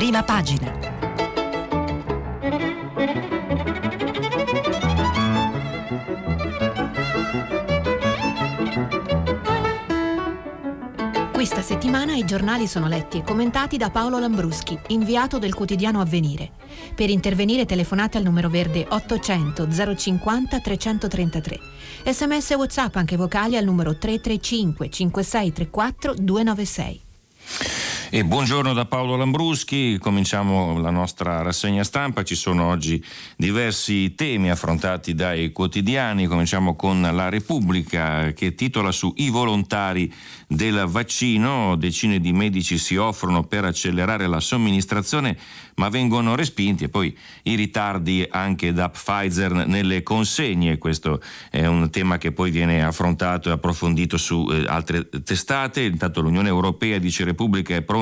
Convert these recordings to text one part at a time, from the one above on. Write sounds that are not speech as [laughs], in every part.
prima pagina. Questa settimana i giornali sono letti e commentati da Paolo Lambruschi, inviato del quotidiano Avvenire. Per intervenire telefonate al numero verde 800 050 333. Sms e WhatsApp anche vocali al numero 335 5634 296. E buongiorno da Paolo Lambruschi, cominciamo la nostra rassegna stampa, ci sono oggi diversi temi affrontati dai quotidiani, cominciamo con la Repubblica che titola su i volontari del vaccino, decine di medici si offrono per accelerare la somministrazione ma vengono respinti e poi i ritardi anche da Pfizer nelle consegne, questo è un tema che poi viene affrontato e approfondito su eh, altre testate, intanto l'Unione Europea dice Repubblica è pronta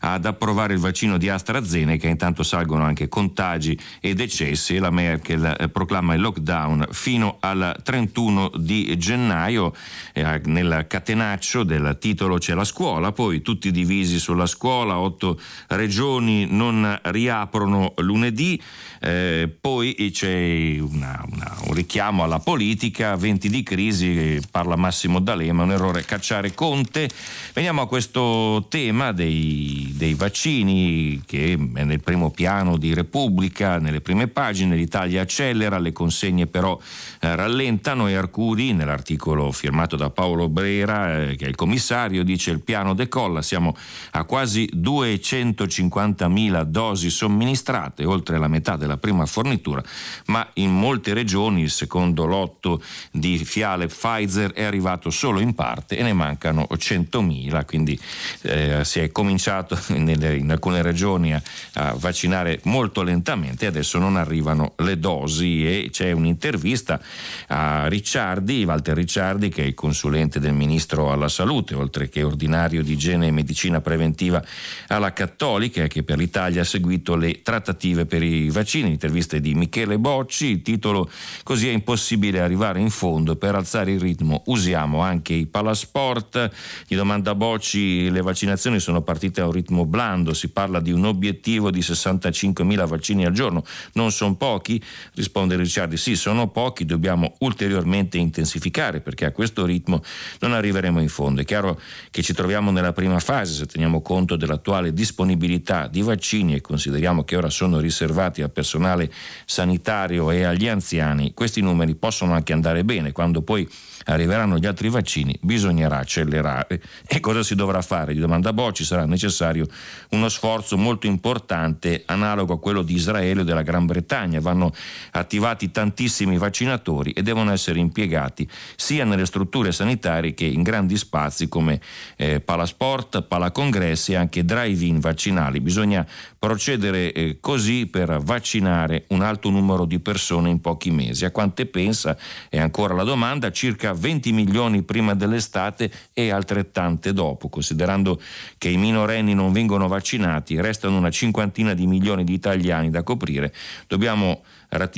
ad approvare il vaccino di AstraZeneca, intanto salgono anche contagi e decessi e la Merkel eh, proclama il lockdown fino al 31 di gennaio, eh, nel catenaccio del titolo c'è la scuola, poi tutti divisi sulla scuola, otto regioni non riaprono lunedì, eh, poi c'è una, una, un richiamo alla politica, venti di crisi, parla Massimo D'Alema, un errore cacciare Conte. Veniamo a questo tema dei, dei vaccini che è nel primo piano di Repubblica, nelle prime pagine, l'Italia accelera, le consegne però eh, rallentano e Arcuri nell'articolo firmato da Paolo Brera, eh, che è il commissario, dice il piano decolla, siamo a quasi 250.000 dosi somministrate, oltre la metà della prima fornitura, ma in molte regioni il secondo lotto di fiale Pfizer è arrivato solo in parte e ne mancano 100.000, quindi eh, si è cominciato [laughs] nelle, in alcune regioni a, a, vaccinare molto lentamente e adesso non arrivano le dosi e c'è un'intervista a Ricciardi, Walter Ricciardi che è il consulente del ministro alla salute, oltre che ordinario di igiene e medicina preventiva alla Cattolica che per l'Italia ha seguito le trattative per i vaccini, interviste di Michele Bocci, il titolo Così è impossibile arrivare in fondo, per alzare il ritmo usiamo anche i palasport, gli domanda Bocci, le vaccinazioni sono partite a un ritmo blando, si parla di un obiettivo di 65.000 vaccini al giorno, non sono pochi? Risponde Ricciardi, sì sono pochi, dobbiamo ulteriormente intensificare perché a questo ritmo non arriveremo in fondo. È chiaro che ci troviamo nella prima fase se teniamo conto dell'attuale disponibilità di vaccini e consideriamo che ora sono riservati al personale sanitario e agli anziani, questi numeri possono anche andare bene quando poi arriveranno gli altri vaccini, bisognerà accelerare. E cosa si dovrà fare? Di domanda Bocci sarà necessario uno sforzo molto importante, analogo a quello di Israele o della Gran Bretagna. Vanno attivati tantissimi vaccinatori e devono essere impiegati sia nelle strutture sanitarie che in grandi spazi come eh, palasport, palacongressi e anche drive-in vaccinali. Bisogna procedere eh, così per vaccinare un alto numero di persone in pochi mesi. A quante pensa? È ancora la domanda, circa 20 milioni prima dell'estate e altrettante dopo, considerando che i minorenni non vengono vaccinati, restano una cinquantina di milioni di italiani da coprire, dobbiamo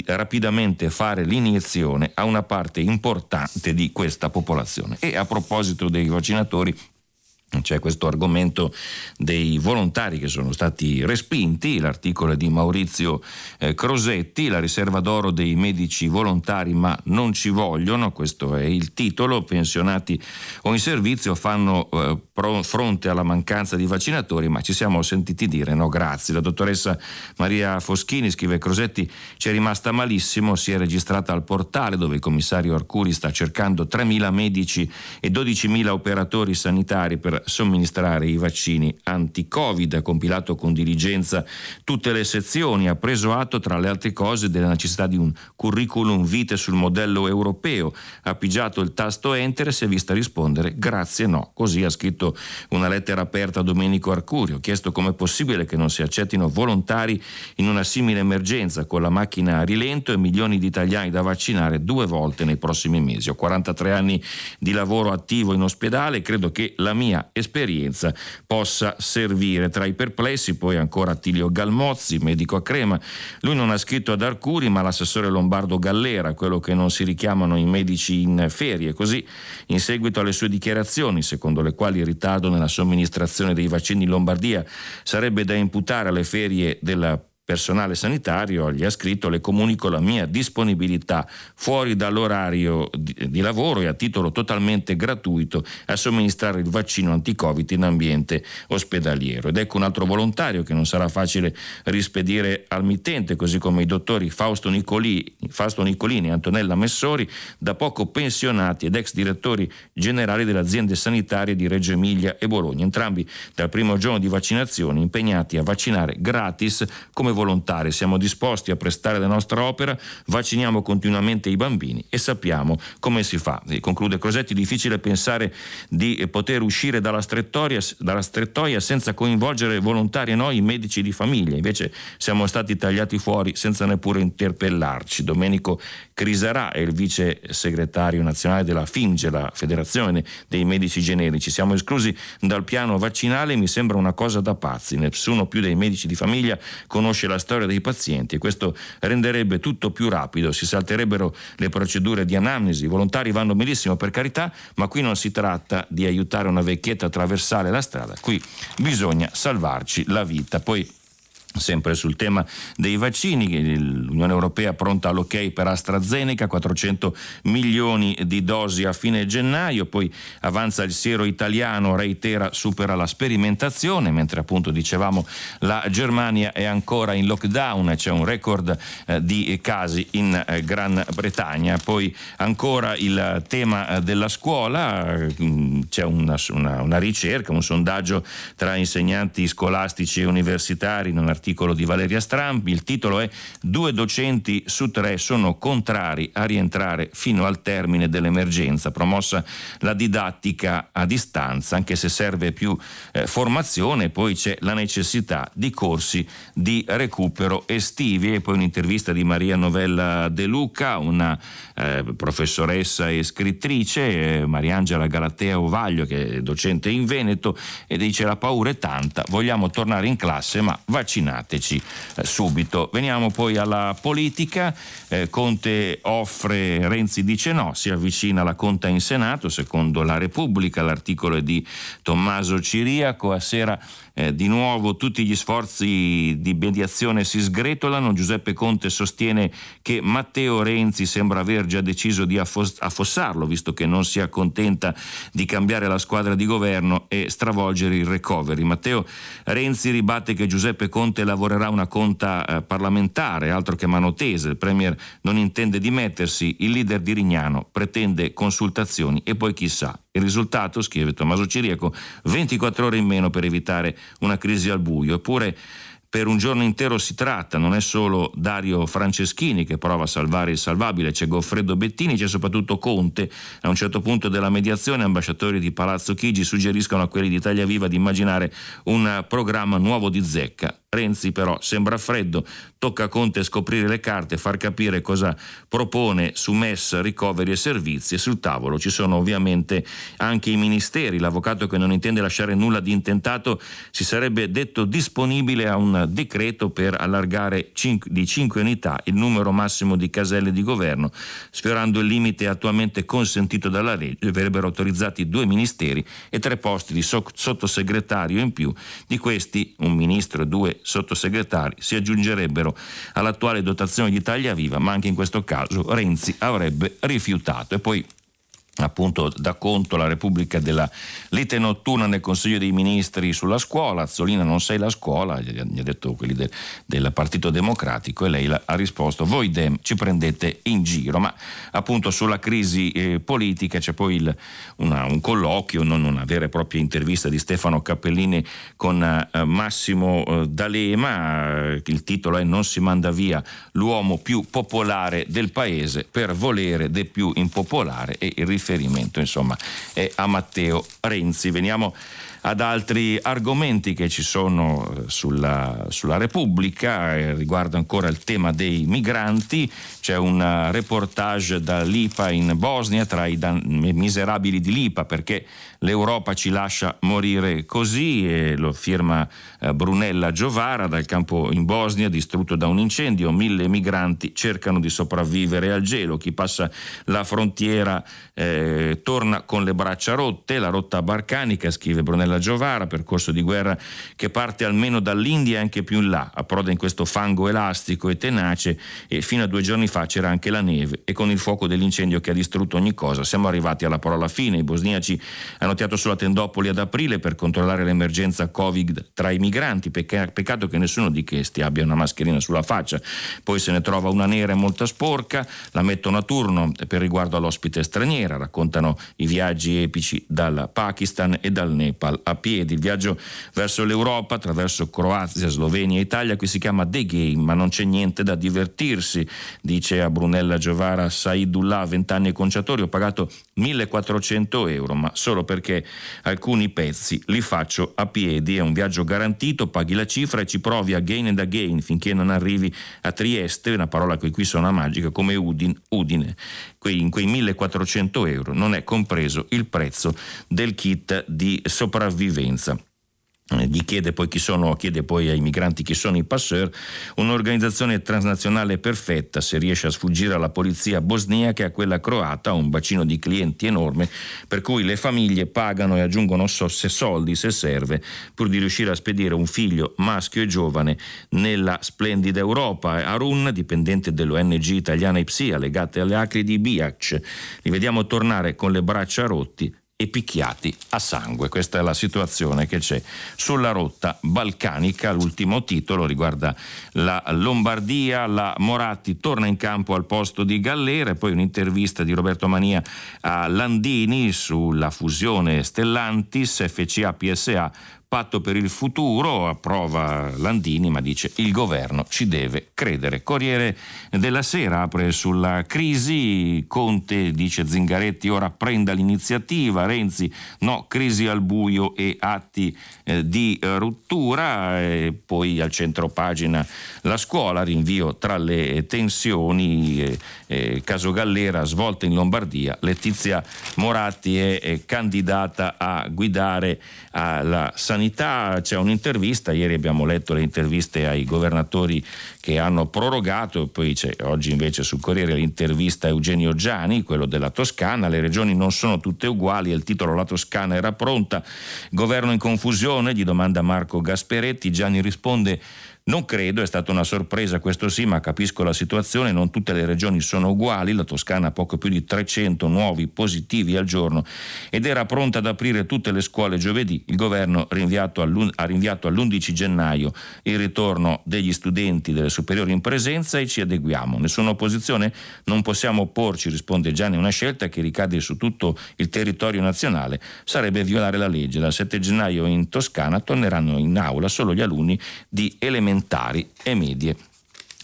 rapidamente fare l'iniezione a una parte importante di questa popolazione. E a proposito dei vaccinatori, c'è questo argomento dei volontari che sono stati respinti, l'articolo è di Maurizio eh, Crosetti, la riserva d'oro dei medici volontari ma non ci vogliono, questo è il titolo, pensionati o in servizio fanno eh, pro, fronte alla mancanza di vaccinatori ma ci siamo sentiti dire no grazie. La dottoressa Maria Foschini, scrive Crosetti, ci è rimasta malissimo, si è registrata al portale dove il commissario Arcuri sta cercando 3.000 medici e 12.000 operatori sanitari per somministrare i vaccini anti-Covid, ha compilato con diligenza tutte le sezioni, ha preso atto tra le altre cose della necessità di un curriculum vitae sul modello europeo, ha pigiato il tasto enter e si è vista rispondere grazie no. Così ha scritto una lettera aperta a Domenico Arcurio, chiesto come è possibile che non si accettino volontari in una simile emergenza con la macchina a rilento e milioni di italiani da vaccinare due volte nei prossimi mesi. Ho 43 anni di lavoro attivo in ospedale, credo che la mia esperienza possa servire. Tra i perplessi poi ancora Attilio Galmozzi, medico a Crema. Lui non ha scritto ad Arcuri ma l'assessore Lombardo Gallera, quello che non si richiamano i medici in ferie. Così in seguito alle sue dichiarazioni, secondo le quali il ritardo nella somministrazione dei vaccini in Lombardia sarebbe da imputare alle ferie della personale sanitario gli ha scritto le comunico la mia disponibilità fuori dall'orario di, di, lavoro e a titolo totalmente gratuito a somministrare il vaccino anti-covid in ambiente ospedaliero. Ed ecco un altro volontario che non sarà facile rispedire al mittente così come i dottori Fausto, Nicoli, Fausto Nicolini e Antonella Messori da poco pensionati ed ex direttori generali delle aziende sanitarie di Reggio Emilia e Bologna. Entrambi dal primo giorno di vaccinazione impegnati a vaccinare gratis come volontari, siamo disposti a prestare la nostra opera, vacciniamo continuamente i bambini e sappiamo come si fa. E conclude Crosetti, difficile pensare di poter uscire dalla strettoia, dalla strettoia senza coinvolgere volontari e noi, medici di famiglia, invece siamo stati tagliati fuori senza neppure interpellarci. Domenico Crisarà è il vice segretario nazionale della FINGE, la Federazione dei Medici Generici. Siamo esclusi dal piano vaccinale, mi sembra una cosa da pazzi. Nessuno più dei medici di famiglia conosce la storia dei pazienti e questo renderebbe tutto più rapido, si salterebbero le procedure di anamnesi. I volontari vanno benissimo per carità, ma qui non si tratta di aiutare una vecchietta a attraversare la strada, qui bisogna salvarci la vita. Poi Sempre sul tema dei vaccini, l'Unione Europea pronta all'ok per AstraZeneca, 400 milioni di dosi a fine gennaio, poi avanza il siero italiano, reitera, supera la sperimentazione, mentre appunto dicevamo la Germania è ancora in lockdown, c'è un record eh, di casi in eh, Gran Bretagna, poi ancora il tema eh, della scuola, mm, c'è una, una, una ricerca, un sondaggio tra insegnanti scolastici e universitari, non articolo di Valeria Strampi, il titolo è Due docenti su tre sono contrari a rientrare fino al termine dell'emergenza, promossa la didattica a distanza, anche se serve più eh, formazione, poi c'è la necessità di corsi di recupero estivi e poi un'intervista di Maria Novella De Luca, una eh, professoressa e scrittrice, eh, Mariangela Galatea Ovaglio che è docente in Veneto e dice la paura è tanta, vogliamo tornare in classe ma vaccinare vaccinateci eh, subito. Veniamo poi alla politica. Eh, Conte offre, Renzi dice no, si avvicina la conta in Senato, secondo la Repubblica, l'articolo è di Tommaso Ciriaco. A sera eh, di nuovo tutti gli sforzi di mediazione si sgretolano. Giuseppe Conte sostiene che Matteo Renzi sembra aver già deciso di affos- affossarlo, visto che non si accontenta di cambiare la squadra di governo e stravolgere il recovery. Matteo Renzi ribatte che Giuseppe Conte lavorerà una conta eh, parlamentare, altro che manotese. Il Premier non intende dimettersi, il leader di Rignano pretende consultazioni e poi chissà. Il risultato, scrive Tommaso Ciriaco, 24 ore in meno per evitare una crisi al buio. Eppure per un giorno intero si tratta, non è solo Dario Franceschini che prova a salvare il salvabile, c'è Goffredo Bettini, c'è soprattutto Conte. A un certo punto della mediazione ambasciatori di Palazzo Chigi suggeriscono a quelli di Italia Viva di immaginare un programma nuovo di zecca. Renzi però sembra freddo, tocca a Conte scoprire le carte, far capire cosa propone su MES, ricoveri e servizi e sul tavolo ci sono ovviamente anche i ministeri. L'avvocato che non intende lasciare nulla di intentato si sarebbe detto disponibile a un decreto per allargare di 5 unità il numero massimo di caselle di governo, sfiorando il limite attualmente consentito dalla legge, verrebbero autorizzati due ministeri e tre posti di sottosegretario in più. Di questi un ministro e due sottosegretari si aggiungerebbero all'attuale dotazione di Italia Viva, ma anche in questo caso Renzi avrebbe rifiutato. E poi appunto da conto la Repubblica della lite notturna nel Consiglio dei Ministri sulla scuola, Azzolina non sei la scuola, gli ha detto quelli de, del Partito Democratico e lei ha risposto voi Dem ci prendete in giro, ma appunto sulla crisi eh, politica c'è poi il, una, un colloquio, non una vera e propria intervista di Stefano Cappellini con eh, Massimo eh, D'Alema, il titolo è Non si manda via l'uomo più popolare del paese per volere del più impopolare e il riferimento insomma è a Matteo Renzi. Veniamo ad altri argomenti che ci sono eh, sulla, sulla Repubblica, eh, riguardo ancora il tema dei migranti, c'è un eh, reportage da Lipa in Bosnia tra i dan- miserabili di Lipa perché l'Europa ci lascia morire così e lo firma Brunella Giovara dal campo in Bosnia distrutto da un incendio, mille migranti cercano di sopravvivere al gelo, chi passa la frontiera eh, torna con le braccia rotte, la rotta barcanica, scrive Brunella Giovara, percorso di guerra che parte almeno dall'India e anche più in là, approda in questo fango elastico e tenace e fino a due giorni fa c'era anche la neve. E con il fuoco dell'incendio che ha distrutto ogni cosa siamo arrivati alla parola fine, i bosniaci hanno tirato sulla Tendopoli ad aprile per controllare l'emergenza Covid tra i migranti, Pecca- peccato che nessuno di questi abbia una mascherina sulla faccia, poi se ne trova una nera e molta sporca, la mettono a turno per riguardo all'ospite straniera, raccontano i viaggi epici dal Pakistan e dal Nepal a piedi. Il viaggio verso l'Europa attraverso Croazia, Slovenia e Italia qui si chiama The Game, ma non c'è niente da divertirsi, dice a Brunella Giovara Saidullah, 20 anni e conciatori, ho pagato 1400 euro, ma solo perché alcuni pezzi li faccio a piedi, è un viaggio garantito, paghi la cifra e ci provi again and again finché non arrivi a Trieste, una parola che qui suona magica, come Udine, Udine in quei 1400 euro non è compreso il prezzo del kit di sopravvivenza. Eh, gli chiede poi chi sono, chiede poi ai migranti chi sono i passeur, un'organizzazione transnazionale perfetta se riesce a sfuggire alla polizia bosniaca e a quella croata, un bacino di clienti enorme, per cui le famiglie pagano e aggiungono se soldi se serve, pur di riuscire a spedire un figlio maschio e giovane nella splendida Europa. Arun, dipendente dell'ONG italiana IPSIA, legate alle acri di Biac, li vediamo tornare con le braccia rotti e picchiati a sangue. Questa è la situazione che c'è sulla rotta balcanica. L'ultimo titolo riguarda la Lombardia. La Moratti torna in campo al posto di Gallera e poi un'intervista di Roberto Mania a Landini sulla fusione Stellantis FCA-PSA patto per il futuro, approva Landini, ma dice il governo ci deve credere. Corriere della Sera apre sulla crisi, Conte dice Zingaretti ora prenda l'iniziativa, Renzi no, crisi al buio e atti eh, di eh, ruttura, e poi al centro pagina la scuola, rinvio tra le tensioni, eh, caso Gallera, svolta in Lombardia, Letizia Moratti è, candidata a guidare sanità sanità. C'è un'intervista, ieri abbiamo letto le interviste ai governatori che hanno prorogato, poi c'è oggi invece sul Corriere l'intervista a Eugenio Giani, quello della Toscana, le regioni non sono tutte uguali, il titolo La Toscana era pronta, governo in confusione, gli domanda Marco Gasperetti, Gianni risponde non credo, è stata una sorpresa questo sì, ma capisco la situazione, non tutte le regioni sono uguali, la Toscana ha poco più di 300 nuovi positivi al giorno ed era pronta ad aprire tutte le scuole giovedì. Il governo ha rinviato all'11 gennaio il ritorno degli studenti delle superiori in presenza e ci adeguiamo. Nessuna opposizione? Non possiamo opporci, risponde Gianni, una scelta che ricade su tutto il territorio nazionale sarebbe violare la legge. Dal 7 gennaio in Toscana torneranno in aula solo gli alunni di elementare elementari e medie.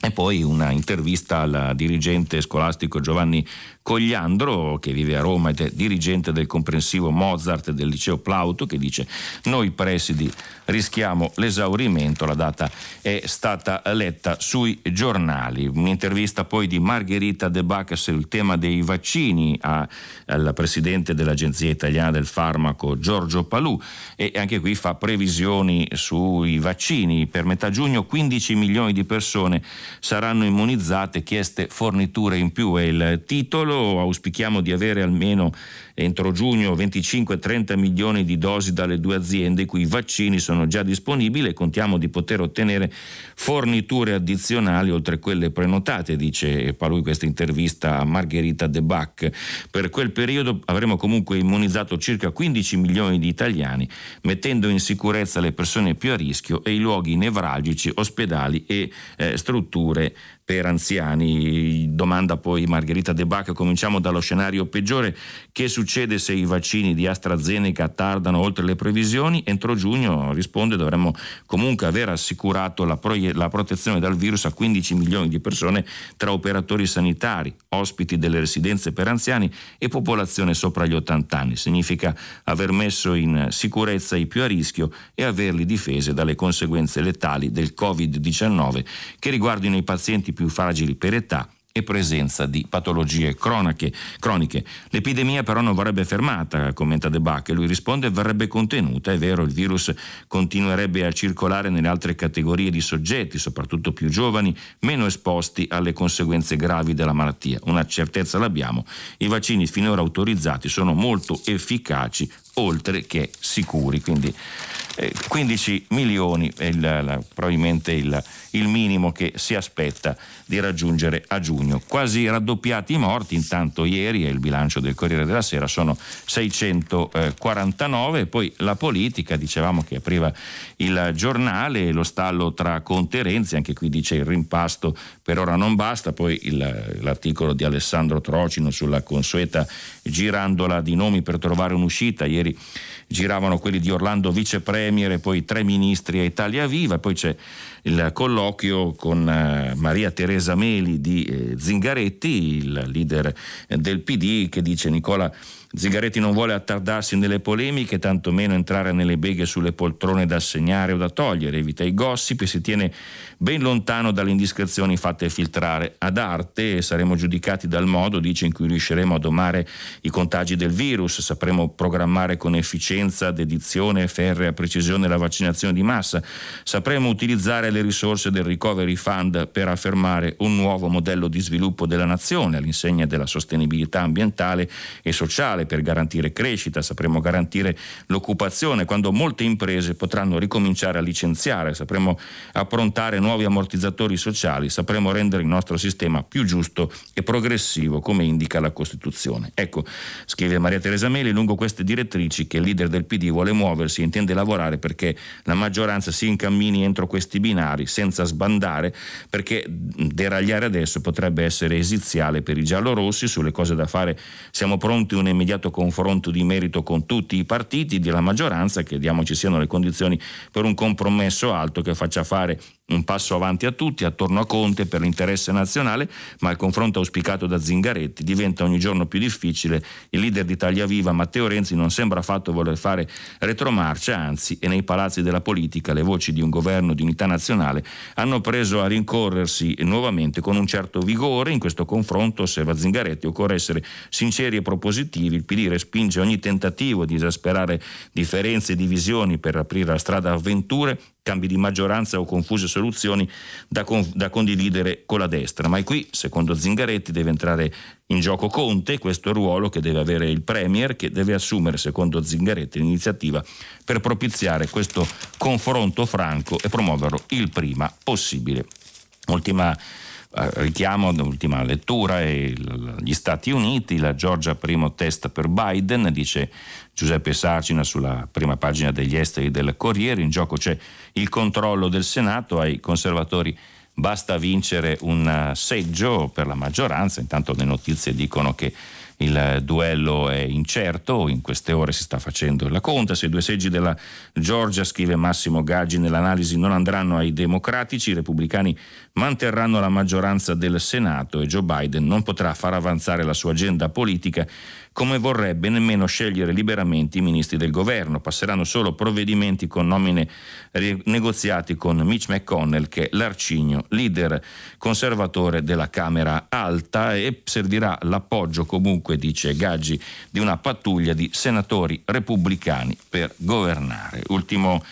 E poi una intervista al dirigente scolastico Giovanni Cogliandro, che vive a Roma ed è dirigente del comprensivo Mozart del liceo Plauto, che dice noi presidi rischiamo l'esaurimento, la data è stata letta sui giornali. Un'intervista poi di Margherita De Bacca sul tema dei vaccini al presidente dell'Agenzia Italiana del Farmaco Giorgio Palù e anche qui fa previsioni sui vaccini. Per metà giugno 15 milioni di persone saranno immunizzate, chieste forniture in più. È il titolo auspichiamo di avere almeno entro giugno 25-30 milioni di dosi dalle due aziende i cui vaccini sono già disponibili e contiamo di poter ottenere forniture addizionali oltre quelle prenotate, dice Palui questa intervista a Margherita De Bac. Per quel periodo avremo comunque immunizzato circa 15 milioni di italiani, mettendo in sicurezza le persone più a rischio e i luoghi nevralgici, ospedali e eh, strutture per anziani. Domanda poi Margherita De Bacca, cominciamo dallo scenario peggiore, che succede se i vaccini di AstraZeneca tardano oltre le previsioni? Entro giugno, risponde, dovremmo comunque aver assicurato la, proie- la protezione dal virus a 15 milioni di persone tra operatori sanitari, ospiti delle residenze per anziani e popolazione sopra gli 80 anni. Significa aver messo in sicurezza i più a rischio e averli difese dalle conseguenze letali del Covid-19 che riguardino i pazienti più più fragili per età e presenza di patologie croniche. croniche. L'epidemia però non verrebbe fermata, commenta De Bacche. Lui risponde verrebbe contenuta. È vero, il virus continuerebbe a circolare nelle altre categorie di soggetti, soprattutto più giovani, meno esposti alle conseguenze gravi della malattia. Una certezza l'abbiamo. I vaccini finora autorizzati sono molto efficaci, oltre che sicuri. Quindi eh, 15 milioni è il, la, probabilmente il, il, minimo che si aspetta di raggiungere a giugno. Quasi raddoppiati i morti, intanto ieri, è il bilancio del Corriere della Sera, sono 649, poi la politica, dicevamo che apriva il giornale, lo stallo tra Conte e Renzi, anche qui dice il rimpasto per ora non basta, poi il, l'articolo di Alessandro Trocino sulla consueta girandola di nomi per trovare un'uscita, ieri giravano quelli di Orlando vice premier e poi tre ministri a Italia Viva, poi c'è il colloquio con eh, Maria Teresa Meli di eh, Zingaretti, il leader del PD, che dice Nicola Zingaretti non vuole attardarsi nelle polemiche, tantomeno entrare nelle beghe sulle poltrone da assegnare o da togliere, evita i gossip e si tiene ben lontano dalle indiscrezioni fatte filtrare ad arte. E saremo giudicati dal modo, dice, in cui riusciremo a domare i contagi del virus, sapremo programmare con efficienza, dedizione e ferrea precisione la vaccinazione di massa, sapremo utilizzare le risorse del Recovery Fund per affermare un nuovo modello di sviluppo della nazione all'insegna della sostenibilità ambientale e sociale per garantire crescita, sapremo garantire l'occupazione, quando molte imprese potranno ricominciare a licenziare, sapremo approntare nuovi ammortizzatori sociali, sapremo rendere il nostro sistema più giusto e progressivo come indica la Costituzione. Ecco, scrive Maria Teresa Meli, lungo queste direttrici che il leader del PD vuole muoversi intende lavorare perché la maggioranza si incammini entro questi binari senza sbandare, perché deragliare adesso potrebbe essere esiziale per i giallorossi, sulle cose da fare. Siamo pronti un'immediata immediato confronto di merito con tutti i partiti della maggioranza, chiediamo ci siano le condizioni per un compromesso alto che faccia fare un passo avanti a tutti, attorno a Conte per l'interesse nazionale, ma il confronto auspicato da Zingaretti diventa ogni giorno più difficile. Il leader di Italia Viva, Matteo Renzi, non sembra affatto voler fare retromarcia, anzi, e nei palazzi della politica le voci di un governo di unità nazionale hanno preso a rincorrersi nuovamente con un certo vigore. In questo confronto, osserva Zingaretti, occorre essere sinceri e propositivi. Il PD respinge ogni tentativo di esasperare differenze e divisioni per aprire la strada a avventure cambi di maggioranza o confuse soluzioni da, con, da, condividere con la destra. Ma è qui, secondo Zingaretti, deve entrare in gioco Conte, questo è il ruolo che deve avere il Premier, che deve assumere, secondo Zingaretti, l'iniziativa per propiziare questo confronto franco e promuoverlo il prima possibile. Ultima eh, richiamo l'ultima lettura gli Stati Uniti, la Georgia primo test per Biden, dice Giuseppe Sarcina sulla prima pagina degli esteri del Corriere, in gioco c'è il controllo del Senato. Ai conservatori basta vincere un seggio per la maggioranza, intanto le notizie dicono che il duello è incerto, in queste ore si sta facendo la conta, se i due seggi della Georgia, scrive Massimo Gaggi nell'analisi, non andranno ai democratici, i repubblicani manterranno la maggioranza del Senato e Joe Biden non potrà far avanzare la sua agenda politica come vorrebbe nemmeno scegliere liberamente i ministri del governo. Passeranno solo provvedimenti con nomine negoziati con Mitch McConnell, che è l'arcigno leader conservatore della Camera Alta e servirà l'appoggio comunque, dice Gaggi, di una pattuglia di senatori repubblicani per governare. Ultimo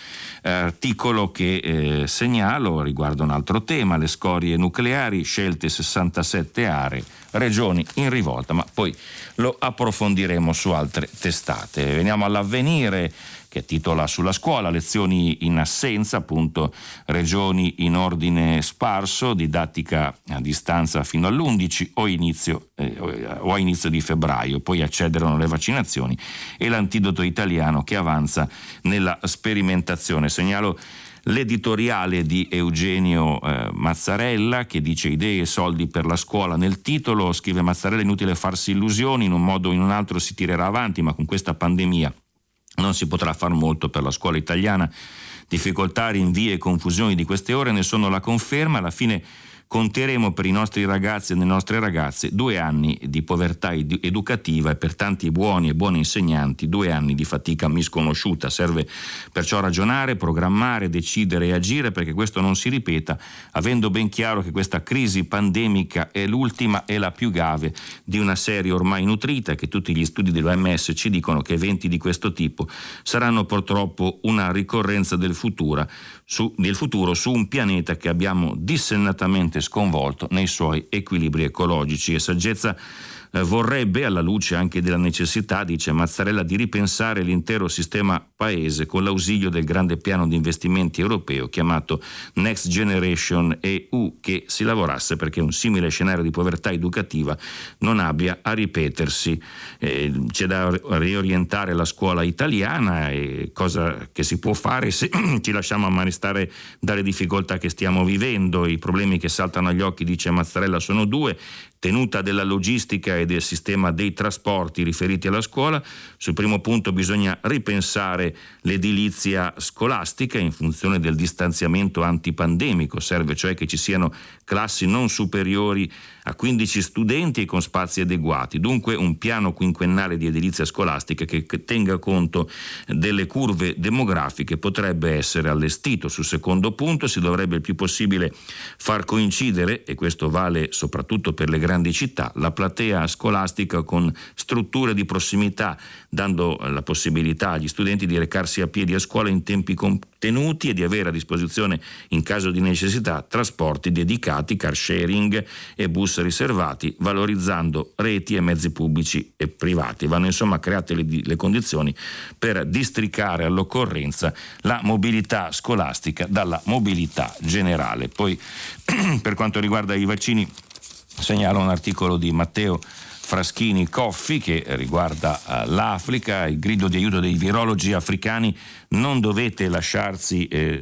articolo che eh, segnalo riguarda un altro tema, le scorie nucleari, scelte 67 aree, regioni in rivolta, ma poi lo approfondiremo su altre testate. Veniamo all'avvenire che titola Sulla scuola, lezioni in assenza, appunto regioni in ordine sparso, didattica a distanza fino all'11 o, inizio, eh, o a inizio di febbraio, poi accederano le vaccinazioni e l'antidoto italiano che avanza nella sperimentazione. Segnalo l'editoriale di Eugenio eh, Mazzarella che dice idee e soldi per la scuola nel titolo, scrive Mazzarella inutile farsi illusioni, in un modo o in un altro si tirerà avanti, ma con questa pandemia non si potrà far molto per la scuola italiana. Difficoltà, rinvii e confusioni di queste ore ne sono la conferma, alla fine conteremo per i nostri ragazzi e le nostre ragazze due anni di povertà ed- educativa e per tanti buoni e buoni insegnanti due anni di fatica misconosciuta. Serve perciò ragionare, programmare, decidere e agire perché questo non si ripeta, avendo ben chiaro che questa crisi pandemica è l'ultima e la più grave di una serie ormai nutrita che tutti gli studi dell'OMS ci dicono che eventi di questo tipo saranno purtroppo una ricorrenza del futuro su, del futuro su un pianeta che abbiamo dissennatamente sconvolto nei suoi equilibri ecologici. E saggezza eh, vorrebbe, alla luce anche della necessità, dice Mazzarella, di ripensare l'intero sistema paese con l'ausilio del grande piano di investimenti europeo chiamato Next Generation EU, che si lavorasse perché un simile scenario di povertà educativa non abbia a ripetersi. Eh, c'è da riorientare la scuola italiana, e cosa che si può fare se [clears throat] ci lasciamo ammanestare dalle difficoltà che stiamo vivendo. I problemi che saltano agli occhi, dice Mazzarella, sono due tenuta della logistica e del sistema dei trasporti riferiti alla scuola. Sul primo punto bisogna ripensare l'edilizia scolastica in funzione del distanziamento antipandemico, serve cioè che ci siano classi non superiori a 15 studenti e con spazi adeguati, dunque un piano quinquennale di edilizia scolastica che tenga conto delle curve demografiche potrebbe essere allestito. Sul secondo punto si dovrebbe il più possibile far coincidere, e questo vale soprattutto per le grandi città, la platea scolastica con strutture di prossimità, dando la possibilità agli studenti di recarsi a piedi a scuola in tempi contenuti e di avere a disposizione, in caso di necessità, trasporti dedicati, car sharing e bus riservati, valorizzando reti e mezzi pubblici e privati. Vanno insomma create le, le condizioni per districare all'occorrenza la mobilità scolastica dalla mobilità generale. Poi [clears throat] per quanto riguarda i vaccini segnalo un articolo di Matteo Fraschini Coffi che riguarda uh, l'Africa, il grido di aiuto dei virologi africani, non dovete eh,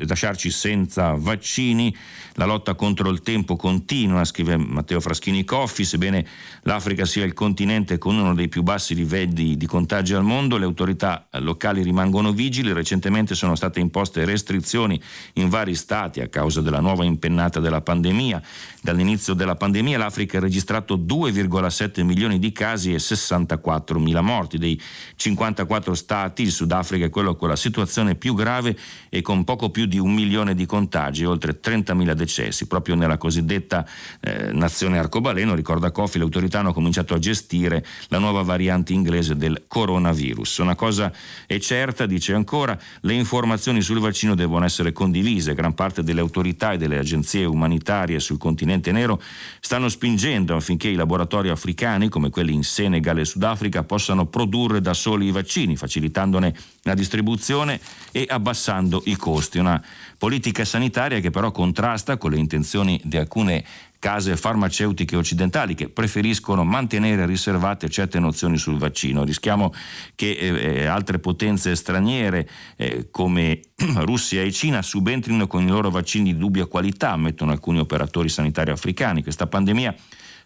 lasciarci senza vaccini, la lotta contro il tempo continua, scrive Matteo Fraschini. Coffi, sebbene l'Africa sia il continente con uno dei più bassi livelli di contagi al mondo, le autorità locali rimangono vigili, recentemente sono state imposte restrizioni in vari stati a causa della nuova impennata della pandemia, dall'inizio della pandemia l'Africa ha registrato 2,7 milioni milioni di casi e 64 mila morti. Dei 54 stati, il Sudafrica è quello con la situazione più grave e con poco più di un milione di contagi e oltre 30 mila decessi. Proprio nella cosiddetta eh, nazione arcobaleno, ricorda Coffi, le autorità hanno cominciato a gestire la nuova variante inglese del coronavirus. Una cosa è certa, dice ancora, le informazioni sul vaccino devono essere condivise. Gran parte delle autorità e delle agenzie umanitarie sul continente nero stanno spingendo affinché i laboratori africani, come quelli in Senegal e Sudafrica possano produrre da soli i vaccini, facilitandone la distribuzione e abbassando i costi. Una politica sanitaria che però contrasta con le intenzioni di alcune case farmaceutiche occidentali che preferiscono mantenere riservate certe nozioni sul vaccino. Rischiamo che eh, eh altre potenze straniere eh, come [clears throat] Russia e Cina subentrino con i loro vaccini di dubbia qualità, ammettono alcuni operatori sanitari africani. Questa pandemia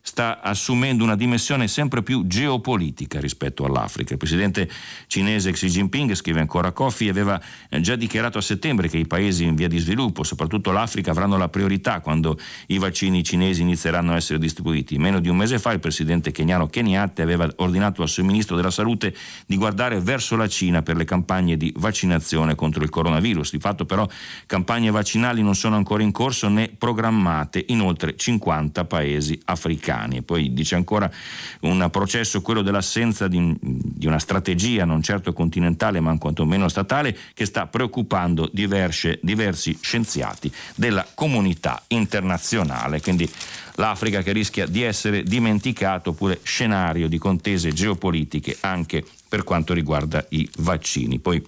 sta assumendo una dimensione sempre più geopolitica rispetto all'Africa. Il presidente cinese Xi Jinping, scrive ancora Kofi, aveva eh, già dichiarato a settembre che i paesi in via di sviluppo, soprattutto l'Africa, avranno la priorità quando i vaccini cinesi inizieranno a essere distribuiti. Meno di un mese fa il presidente keniano Kenyatte aveva ordinato al suo ministro della salute di guardare verso la Cina per le campagne di vaccinazione contro il coronavirus. Di fatto però campagne vaccinali non sono ancora in corso né programmate in oltre 50 paesi africani americani. E poi dice ancora un processo, quello dell'assenza di, di una strategia non certo continentale ma quantomeno statale, che sta preoccupando diverse, diversi scienziati della comunità internazionale. Quindi l'Africa che rischia di essere dimenticato oppure scenario di contese geopolitiche anche per quanto riguarda i vaccini. Poi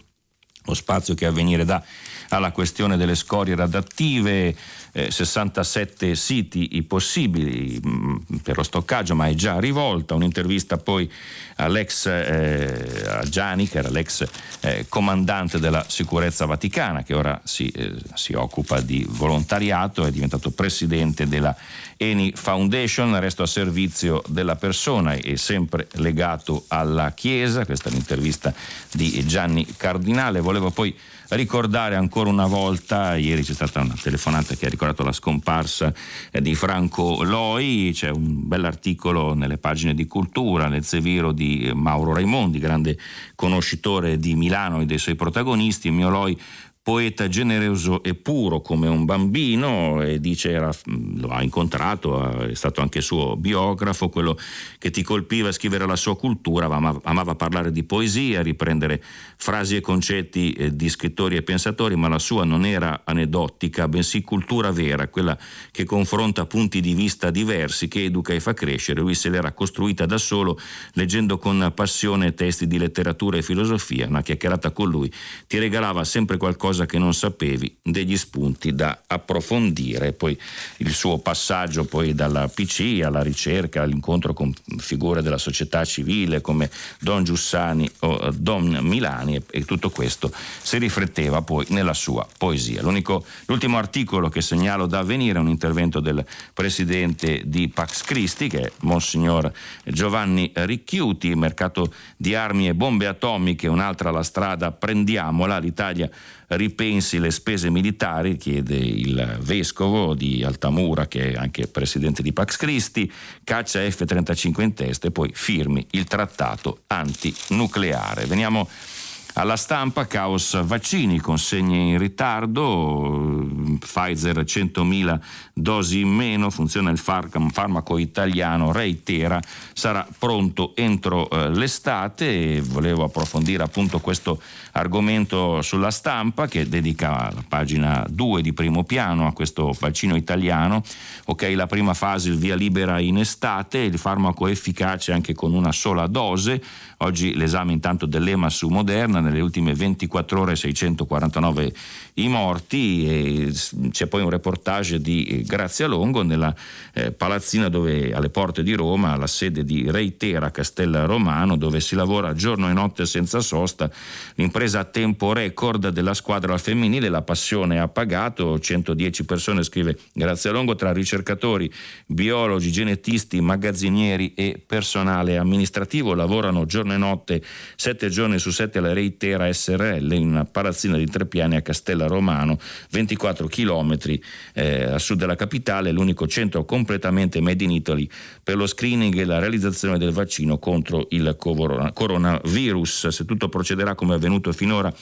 lo spazio che avvenire dà alla questione delle scorie radioattive, eh, 67 siti possibili mh, mm, per lo stoccaggio, ma è già rivolta. Un'intervista poi all'ex eh, a Gianni, che era l'ex eh, comandante della sicurezza vaticana, che ora si, eh, si occupa di volontariato, è diventato presidente della Eni Foundation, resto a servizio della persona e sempre legato alla Chiesa. Questa è l'intervista di Gianni Cardinale. Volevo poi ricordare ancora una volta, ieri c'è stata una telefonata che ha ricordato la scomparsa eh, di Franco Loi, c'è un bell'articolo nelle pagine di cultura, nel Seviro di Mauro Raimondi, grande conoscitore di Milano e dei suoi protagonisti, il mio Loi poeta generoso e puro come un bambino e dice era, lo ha incontrato, è stato anche suo biografo, quello che ti colpiva scrivere la sua cultura, amava, amava parlare di poesia, riprendere frasi e concetti eh, di scrittori e pensatori, ma la sua non era aneddotica, bensì cultura vera, quella che confronta punti di vista diversi, che educa e fa crescere. Lui se l'era costruita da solo, leggendo con passione testi di letteratura e filosofia, una chiacchierata con lui ti regalava sempre qualcosa qualcosa che non sapevi, degli spunti da approfondire. Poi il suo passaggio poi dalla PC alla ricerca, all'incontro con figure della società civile come Don Giussani o Don Milani e, e tutto questo si rifletteva poi nella sua poesia. L'unico, l'ultimo articolo che segnalo da avvenire è un intervento del presidente di Pax Christi, che è Monsignor Giovanni Ricchiuti, mercato di armi e bombe atomiche, un'altra la strada, prendiamola, l'Italia ripensi le spese militari, chiede il vescovo di Altamura, che è anche presidente di Pax Christi, caccia F-35 in testa e poi firmi il trattato antinucleare. Veniamo alla stampa, caos vaccini, consegne in ritardo, Pfizer 100.000 dosi in meno, funziona il farmaco italiano Reitera, sarà pronto entro eh, l'estate e volevo approfondire appunto questo argomento sulla stampa che dedica la pagina 2 di primo piano a questo vaccino italiano. Ok, la prima fase il via libera in estate, il farmaco efficace anche con una sola dose. Oggi l'esame intanto dell'EMA su Moderna, nelle ultime 24 ore 649 i morti c'è poi un reportage di Grazia Longo nella eh, palazzina dove alle porte di Roma, la sede di Reitera Castella Romano dove si lavora giorno e notte senza sosta, l'impresa a tempo record della squadra femminile, la passione ha pagato, 110 persone scrive Grazia Longo tra ricercatori, biologi, genetisti, magazzinieri e personale amministrativo lavorano giorno e notte, 7 giorni su 7 alla Reitera SRL in una palazzina di tre piani a Castella Romano, 24 km eh, a sud della capitale, l'unico centro completamente made in Italy per lo screening e la realizzazione del vaccino contro il coronavirus. Se tutto procederà come è avvenuto finora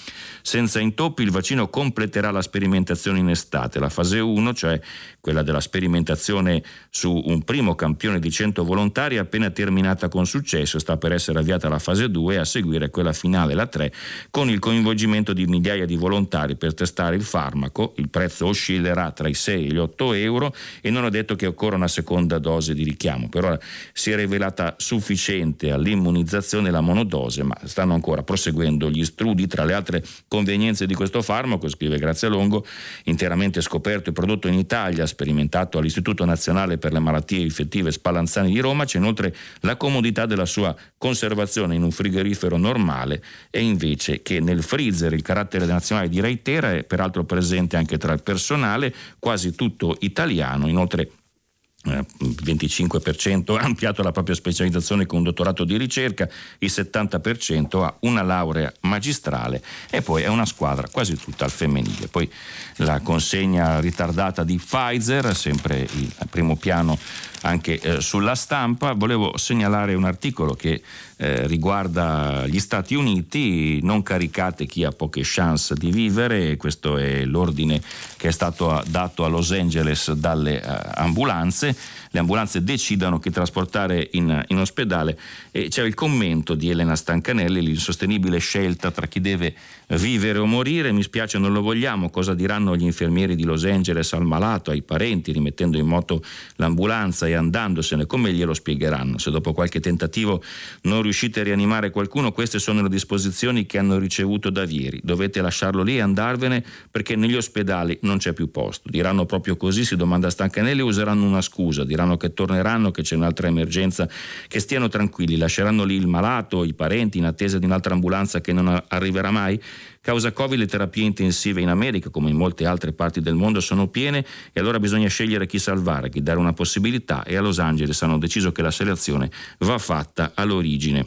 senza intoppi, il vaccino completerà la sperimentazione in estate. La fase 1, cioè quella della sperimentazione su un primo campione di 100 volontari, appena terminata con successo, sta per essere avviata la fase 2 e a seguire quella finale, la 3, con il coinvolgimento di migliaia di volontari per testare il farmaco. Il prezzo oscillerà tra i 6 e gli 8 euro e non è detto che occorra una seconda dose di richiamo. Per ora si è rivelata sufficiente all'immunizzazione la monodose, ma stanno ancora proseguendo gli studi. Tra le altre convenienze di questo farmaco, scrive Grazia Longo, interamente scoperto e prodotto in Italia, sperimentato all'Istituto Nazionale per le Malattie Infettive Spallanzani di Roma, c'è inoltre la comodità della sua conservazione in un frigorifero normale e invece che nel freezer il carattere nazionale di Reitera è peraltro presente anche tra il personale, quasi tutto italiano, inoltre 25% ha ampliato la propria specializzazione con un dottorato di ricerca, il 70% ha una laurea magistrale e poi è una squadra quasi tutta al femminile. Poi la consegna ritardata di Pfizer, sempre il primo piano anche eh, sulla stampa. Volevo segnalare un articolo che eh, riguarda gli Stati Uniti, non caricate chi ha poche chance di vivere, questo è l'ordine che è stato dato a Los Angeles dalle uh, ambulanze, le ambulanze decidano chi trasportare in, in ospedale e c'è il commento di Elena Stancanelli, l'insostenibile scelta tra chi deve vivere o morire, mi spiace non lo vogliamo, cosa diranno gli infermieri di Los Angeles al malato, ai parenti, rimettendo in moto l'ambulanza, e andandosene, come glielo spiegheranno? Se dopo qualche tentativo non riuscite a rianimare qualcuno, queste sono le disposizioni che hanno ricevuto da Vieri. Dovete lasciarlo lì e andarvene perché negli ospedali non c'è più posto. Diranno proprio così, si domanda Stancanelli, useranno una scusa, diranno che torneranno, che c'è un'altra emergenza, che stiano tranquilli, lasceranno lì il malato, i parenti in attesa di un'altra ambulanza che non arriverà mai? Causa Covid le terapie intensive in America, come in molte altre parti del mondo, sono piene e allora bisogna scegliere chi salvare, chi dare una possibilità e a Los Angeles hanno deciso che la selezione va fatta all'origine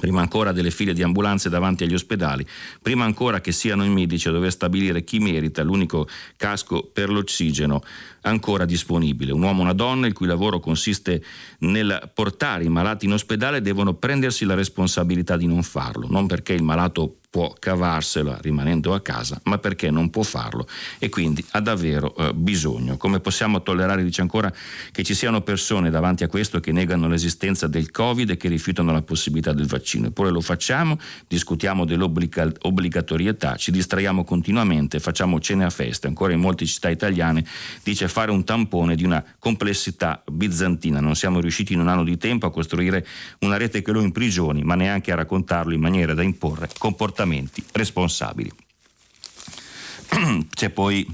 prima ancora delle file di ambulanze davanti agli ospedali, prima ancora che siano i medici a dover stabilire chi merita l'unico casco per l'ossigeno ancora disponibile. Un uomo e una donna il cui lavoro consiste nel portare i malati in ospedale devono prendersi la responsabilità di non farlo, non perché il malato può cavarsela rimanendo a casa, ma perché non può farlo e quindi ha davvero eh, bisogno. Come possiamo tollerare, dice ancora, che ci siano persone davanti a questo che negano l'esistenza del Covid e che rifiutano la possibilità del vaccino? Eppure lo facciamo, discutiamo dell'obbligatorietà, ci distraiamo continuamente, facciamo cene a festa. Ancora in molte città italiane dice fare un tampone di una complessità bizantina. Non siamo riusciti in un anno di tempo a costruire una rete che lo imprigioni, ma neanche a raccontarlo in maniera da imporre comportamenti comportamenti responsabili. [clears throat] C'è poi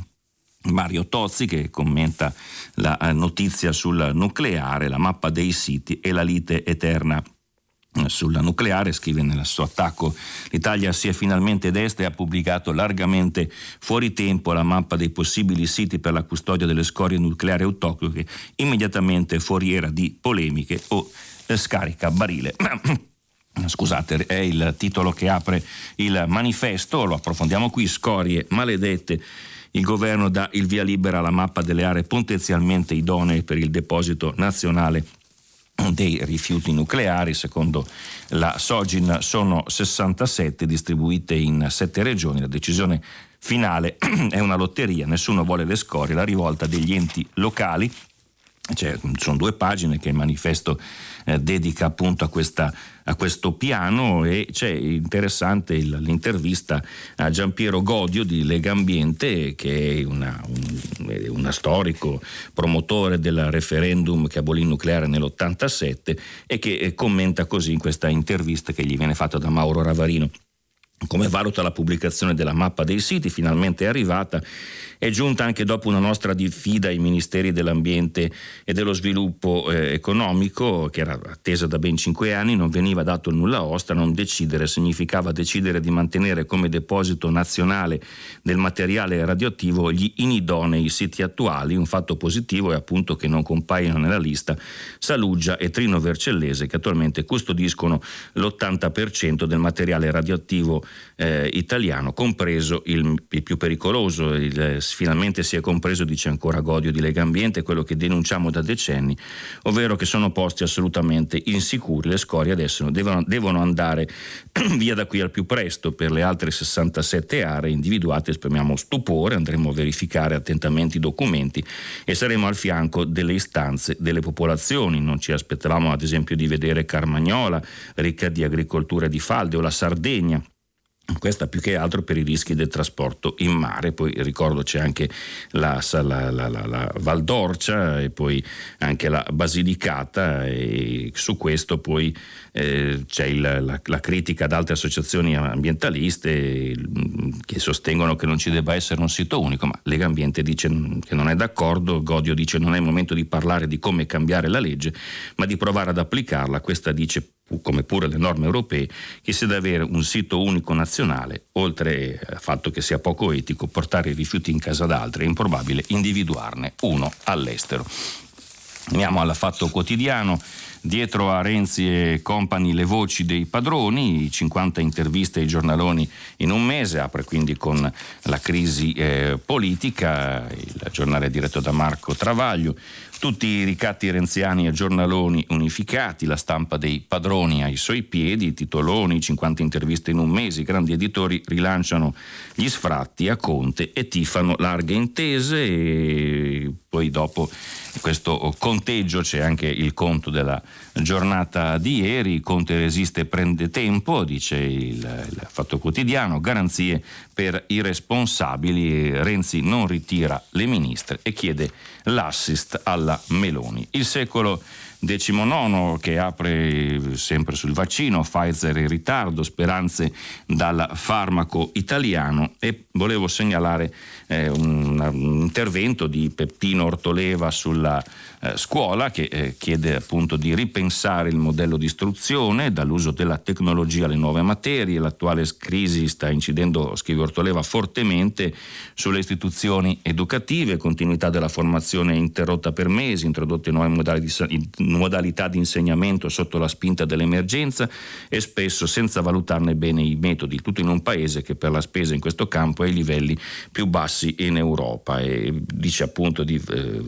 Mario Tozzi che commenta la eh, notizia sul nucleare, la mappa dei siti e la lite eterna eh, sulla nucleare, scrive nel suo attacco l'Italia si è finalmente desta e ha pubblicato largamente fuori tempo la mappa dei possibili siti per la custodia delle scorie nucleari autoctone, immediatamente foriera di polemiche o eh, scarica barile. [clears throat] Scusate, è il titolo che apre il manifesto, lo approfondiamo qui, scorie maledette. Il governo dà il via libera alla mappa delle aree potenzialmente idonee per il deposito nazionale dei rifiuti nucleari, secondo la Sogin sono 67 distribuite in 7 regioni. La decisione finale [clears throat] è una lotteria, nessuno vuole le scorie, la rivolta degli enti locali. Cioè, sono due pagine che il manifesto eh, dedica appunto a, questa, a, questo piano e c'è interessante l'intervista a Giampiero Godio di Lega Ambiente che è una, un una storico promotore del referendum che abolì il nucleare nell'87 e che eh, commenta così in questa intervista che gli viene fatta da Mauro Ravarino come valuta la pubblicazione della mappa dei siti, finalmente è arrivata, è giunta anche dopo una nostra diffida ai ministeri dell'ambiente e dello sviluppo eh, economico, che era attesa da ben cinque anni, non veniva dato nulla osta, non decidere significava decidere di mantenere come deposito nazionale del materiale radioattivo gli inidonei siti attuali, un fatto positivo è appunto che non compaiono nella lista Saluggia e Trino Vercellese che attualmente custodiscono l'80% del materiale radioattivo eh, italiano, compreso il, il più pericoloso, il, finalmente si è compreso, dice ancora Godio di Lega Ambiente, quello che denunciamo da decenni, ovvero che sono posti assolutamente insicuri, le scorie adesso devono, devono andare [clears throat] via da qui al più presto. Per le altre 67 aree individuate, esprimiamo stupore, andremo a verificare attentamente i documenti e saremo al fianco delle istanze delle popolazioni, non ci aspettavamo ad esempio di vedere Carmagnola, ricca di agricoltura di falde o la Sardegna questa più che altro per i rischi del trasporto in mare, poi ricordo c'è anche la, la, la, la Val d'Orcia e poi anche la Basilicata e su questo poi eh, c'è il, la, critica ad altre associazioni ambientaliste che sostengono che non ci debba essere un sito unico, ma Lega Ambiente dice che non è d'accordo, Godio dice che non è il momento di parlare di come cambiare la legge, ma di provare ad applicarla, questa dice come pure le norme europee, che se deve avere un sito unico nazionale, oltre al fatto che sia poco etico portare i rifiuti in casa d'altri, è improbabile individuarne uno all'estero. Andiamo al fatto quotidiano. Dietro a Renzi e compagni le voci dei padroni, 50 interviste ai giornaloni in un mese, apre quindi con la crisi eh, politica, il giornale diretto da Marco Travaglio. Tutti i ricatti renziani a giornaloni unificati, la stampa dei padroni ai suoi piedi, titoloni, 50 interviste in un mese, i grandi editori rilanciano gli sfratti a Conte e tifano larghe intese e poi dopo questo conteggio c'è anche il conto della giornata di ieri, Conte resiste e prende tempo, dice il, il Fatto Quotidiano, garanzie per i responsabili. Renzi non ritira le ministre e chiede l'assist alla Meloni. Il secolo XIX che apre sempre sul vaccino, Pfizer in ritardo, speranze dal farmaco italiano e volevo segnalare eh, un, un, intervento di Peppino Ortoleva sulla eh, scuola che eh, chiede appunto di ripensare il modello di istruzione dall'uso della tecnologia alle nuove materie, l'attuale crisi sta incidendo, scrive Ortoleva, fortemente sulle istituzioni educative, continuità della formazione interrotta per mesi, introdotte nuove modalità, di insegnamento sotto la spinta dell'emergenza e spesso senza valutarne bene i metodi, tutto in un paese che per la spesa in questo campo è ai livelli più bassi in Europa e dice appunto di eh,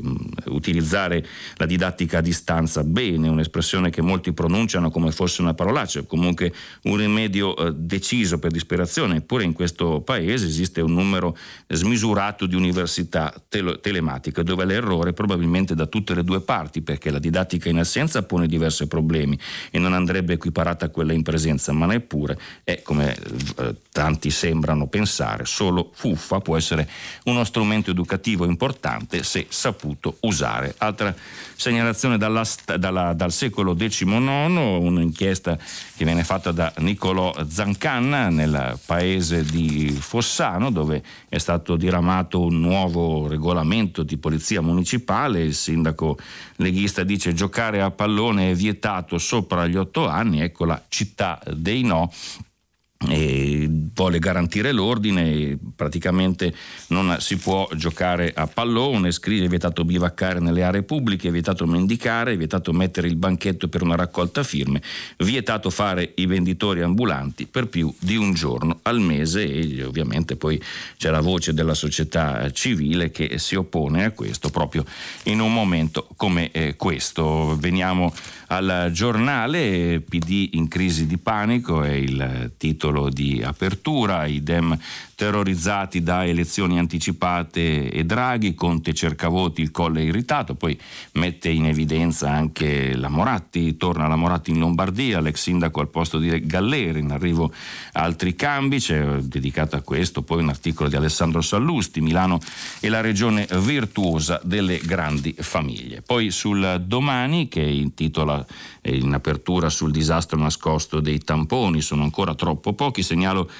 utilizzare la didattica a distanza. Bene, un'espressione che molti pronunciano come fosse una parolaccia, comunque un rimedio eh, deciso per disperazione, eppure in questo paese esiste un numero smisurato di università tele- telematiche dove l'errore è probabilmente da tutte le due parti perché la didattica in assenza pone diversi problemi e non andrebbe equiparata a quella in presenza, ma neppure è come eh, tanti sembrano pensare, solo fuffa può essere uno strumento educativo importante se saputo usare. Altra segnalazione dalla, dalla, dal secolo XIX, un'inchiesta che viene fatta da Niccolò Zancanna nel paese di Fossano dove è stato diramato un nuovo regolamento di polizia municipale, il sindaco leghista dice giocare a pallone è vietato sopra gli otto anni, ecco la città dei no vuole garantire l'ordine, praticamente non si può giocare a pallone, scrive è vietato bivaccare nelle aree pubbliche, è vietato mendicare, è vietato mettere il banchetto per una raccolta firme, vietato fare i venditori ambulanti per più di un giorno al mese e ovviamente poi c'è la voce della società civile che si oppone a questo proprio in un momento come eh, questo. Veniamo al giornale, PD in crisi di panico è il titolo di apertura, i Dem terrorizzati da elezioni anticipate e Draghi, Conte cerca voti, il colle irritato, poi mette in evidenza anche la Moratti, torna la Moratti in Lombardia, l'ex sindaco al posto di Galleri, in arrivo altri cambi, c'è dedicato a questo poi un articolo di Alessandro Sallusti, Milano è la regione virtuosa delle grandi famiglie. Poi sul domani che intitola in apertura sul disastro nascosto dei tamponi, sono ancora troppo pochi, segnalo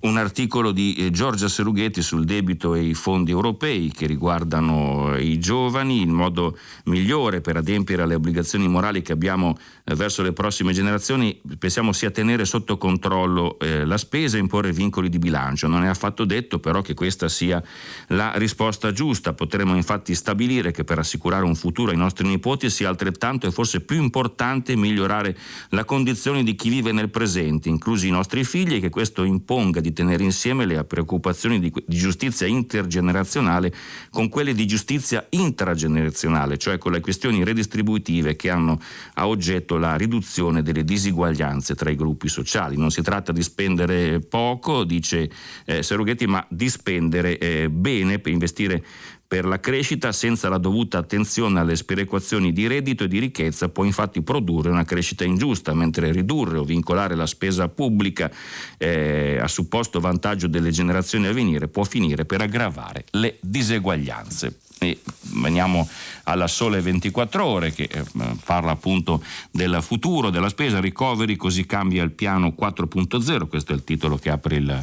un articolo di eh, Giorgia Serughetti sul debito e i fondi europei che riguardano i giovani, il modo migliore per adempiere alle obbligazioni morali che abbiamo eh, verso le prossime generazioni, pensiamo sia tenere sotto controllo eh, la spesa e imporre vincoli di bilancio. Non è affatto detto però che questa sia la risposta giusta. Potremmo infatti stabilire che per assicurare un futuro ai nostri nipoti sia altrettanto e forse più importante migliorare la condizione di chi vive nel presente, inclusi i nostri figli, e che questo imponga di di tenere insieme le preoccupazioni di, di giustizia intergenerazionale con quelle di giustizia intragenerazionale, cioè con le questioni redistributive che hanno a oggetto la riduzione delle disuguaglianze tra i gruppi sociali. Non si tratta di spendere poco, dice eh, Serughetti, ma di spendere eh, bene per investire per la crescita senza la dovuta attenzione alle sperequazioni di reddito e di ricchezza può infatti produrre una crescita ingiusta, mentre ridurre o vincolare la spesa pubblica eh, a supposto vantaggio delle generazioni a venire può finire per aggravare le diseguaglianze. E veniamo alla Sole 24 Ore che eh, parla appunto del futuro della spesa, recovery, così cambia il piano 4.0, questo è il titolo che apre il,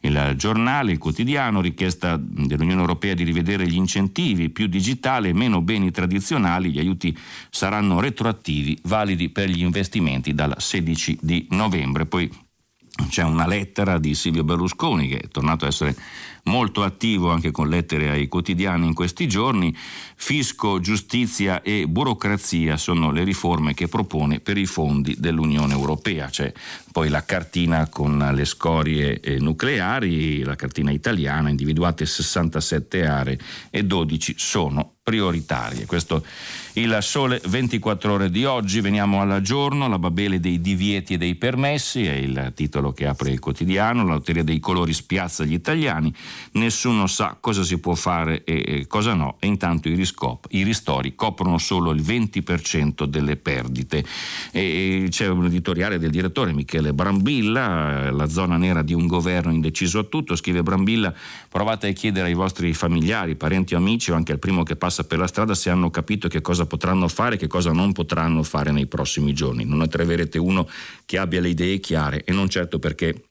il giornale, il quotidiano, richiesta dell'Unione Europea di rivedere gli incentivi, più digitale, meno beni tradizionali, gli aiuti saranno retroattivi, validi per gli investimenti dal 16 di novembre. Poi c'è una lettera di Silvio Berlusconi che è tornato a essere molto attivo anche con lettere ai quotidiani in questi giorni. Fisco, giustizia e burocrazia sono le riforme che propone per i fondi dell'Unione Europea. C'è poi la cartina con le scorie eh, nucleari, la cartina italiana, individuate 67 aree e 12 sono prioritarie. Questo il sole 24 ore di oggi. Veniamo al giorno, la babele dei divieti e dei permessi, è il titolo che apre il quotidiano, la lotteria dei colori spiazza gli italiani. Nessuno sa cosa si può fare e cosa no e intanto i, riscop- i ristori coprono solo il 20% delle perdite. E c'è un editoriale del direttore Michele Brambilla, la zona nera di un governo indeciso a tutto, scrive Brambilla, provate a chiedere ai vostri familiari, parenti o amici o anche al primo che passa per la strada se hanno capito che cosa potranno fare e che cosa non potranno fare nei prossimi giorni. Non ne troverete uno che abbia le idee chiare e non certo perché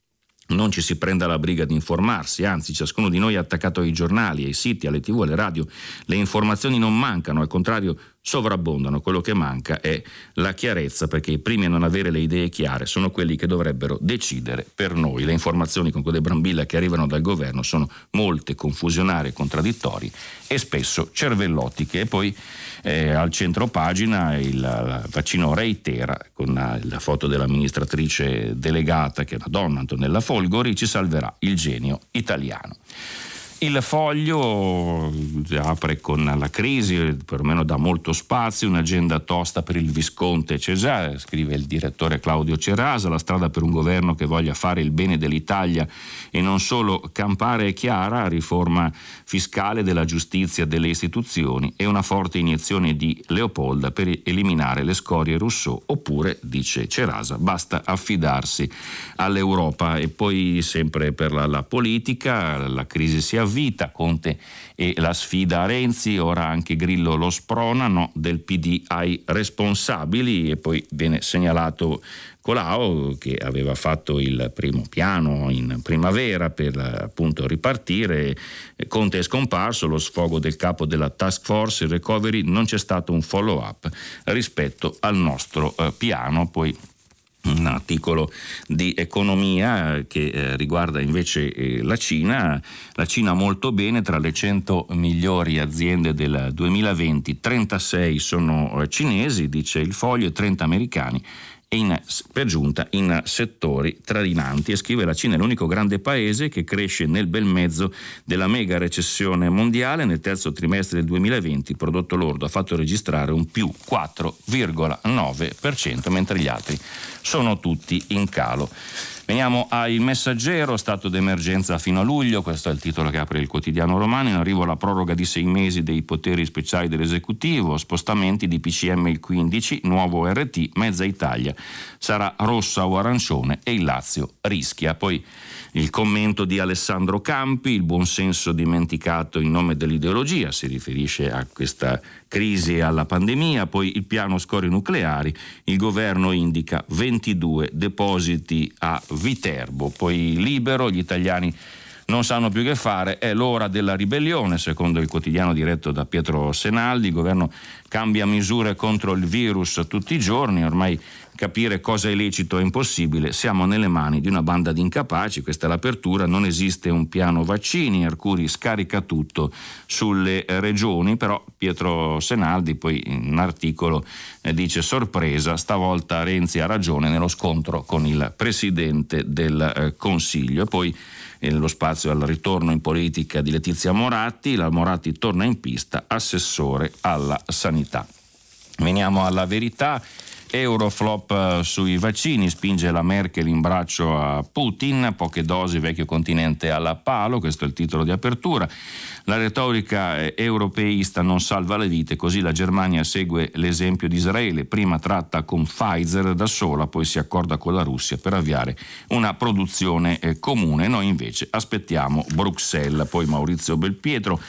non ci si prenda la briga di informarsi, anzi ciascuno di noi è attaccato ai giornali, ai siti, alle tv, alle radio. Le informazioni non mancano, al contrario sovrabbondano, quello che manca è la chiarezza perché i primi a non avere le idee chiare sono quelli che dovrebbero decidere per noi. Le informazioni con quelle brambilla che arrivano dal governo sono molte, confusionarie, contraddittorie e spesso cervellotiche. E poi eh, al centro pagina il vaccino reitera con la, la foto dell'amministratrice delegata che è una donna, Antonella Folgori, ci salverà il genio italiano. Il foglio apre con la crisi, perlomeno dà molto spazio, un'agenda tosta per il Visconte Cesare, scrive il direttore Claudio Cerasa, la strada per un governo che voglia fare il bene dell'Italia e non solo campare è chiara, riforma fiscale della giustizia delle istituzioni e una forte iniezione di Leopolda per eliminare le scorie Rousseau, oppure, dice Cerasa, basta affidarsi all'Europa. E poi sempre per la, la politica, la crisi si avvia vita, Conte e la sfida a Renzi, ora anche Grillo lo spronano, del PD ai responsabili e poi viene segnalato Colau che aveva fatto il primo piano in primavera per appunto ripartire, Conte è scomparso, lo sfogo del capo della task force, il recovery, non c'è stato un follow up rispetto al nostro eh, piano, poi un articolo di economia che eh, riguarda invece eh, la Cina. La Cina molto bene, tra le 100 migliori aziende del 2020, 36 sono eh, cinesi, dice il foglio, e 30 americani in, per giunta in settori tradinanti e scrive la Cina è l'unico grande paese che cresce nel bel mezzo della mega recessione mondiale nel terzo trimestre del 2020 il prodotto lordo ha fatto registrare un più 4,9% mentre gli altri sono tutti in calo. Veniamo al Messaggero, stato d'emergenza fino a luglio, questo è il titolo che apre il quotidiano romano, in arrivo la proroga di sei mesi dei poteri speciali dell'esecutivo, spostamenti di PCM il 15, nuovo RT, mezza Italia sarà rossa o arancione e il Lazio rischia. Poi il commento di Alessandro Campi, il buonsenso dimenticato in nome dell'ideologia, si riferisce a questa crisi e alla pandemia, poi il piano scorie nucleari, il governo indica 22 depositi a Viterbo, poi libero, gli italiani non sanno più che fare, è l'ora della ribellione, secondo il quotidiano diretto da Pietro Senaldi, il governo cambia misure contro il virus tutti i giorni, ormai capire cosa è lecito è impossibile, siamo nelle mani di una banda di incapaci, questa è l'apertura, non esiste un piano vaccini, Arcuri scarica tutto sulle regioni, però Pietro Senaldi poi in un articolo eh, dice sorpresa, stavolta Renzi ha ragione nello scontro con il Presidente del eh, Consiglio. Poi lo spazio al ritorno in politica di Letizia Moratti, la Moratti torna in pista, assessore alla sanità. Veniamo alla verità. Euroflop eh, sui vaccini spinge la Merkel in braccio a Putin, poche dosi vecchio continente alla palo, questo è il titolo di apertura. La retorica eh, europeista non salva le vite, così la Germania segue l'esempio di Israele, prima tratta con Pfizer da sola, poi si accorda con la Russia per avviare una produzione eh, comune. Noi invece aspettiamo Bruxelles, poi Maurizio Belpietro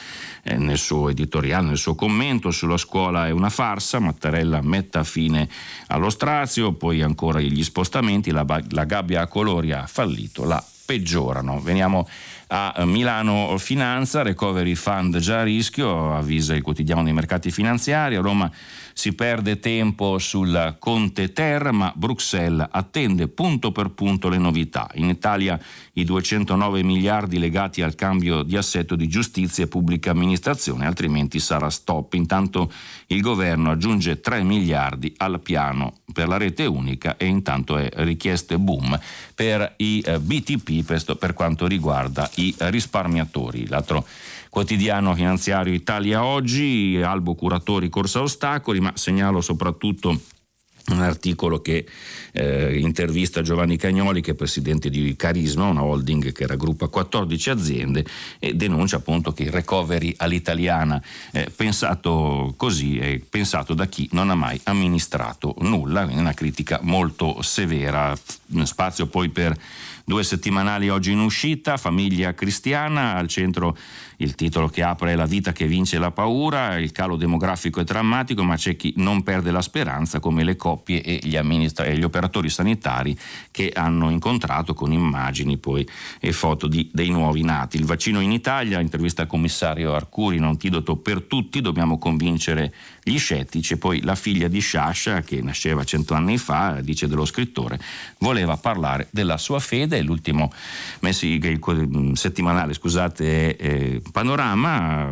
nel suo editoriale, nel suo commento sulla scuola è una farsa, Mattarella metta fine allo strazio, poi ancora gli spostamenti, la, la gabbia a colori ha fallito, la peggiorano. Veniamo a Milano Finanza, Recovery Fund già a rischio, avvisa il quotidiano dei mercati finanziari, a Roma si perde tempo sul Conte Ter, ma Bruxelles attende punto per punto le novità. In Italia i 209 miliardi legati al cambio di assetto di giustizia e pubblica amministrazione, altrimenti sarà stop. Intanto il governo aggiunge 3 miliardi al piano per la rete unica e intanto è richieste boom per i eh, BTP, per quanto riguarda i risparmiatori. L'altro quotidiano finanziario Italia Oggi, Albo Curatori Corsa Ostacoli, ma segnalo soprattutto un articolo che eh, intervista Giovanni Cagnoli che è presidente di Carisma, una holding che raggruppa 14 aziende e denuncia appunto che il recovery all'italiana eh, pensato così è pensato da chi non ha mai amministrato nulla, quindi una critica molto severa, spazio poi per due settimanali oggi in uscita, famiglia cristiana, al centro il titolo che apre è La vita che vince la paura, il calo demografico è drammatico, ma c'è chi non perde la speranza, come le coppie e gli, amministra- e gli operatori sanitari che hanno incontrato con immagini poi e foto di, dei nuovi nati. Il vaccino in Italia, intervista al commissario Arcuri, un antidoto per tutti, dobbiamo convincere gli scettici. Poi la figlia di Sciascia, che nasceva cento anni fa, dice dello scrittore, voleva parlare della sua fede. L'ultimo messi, settimanale scusate, è Panorama,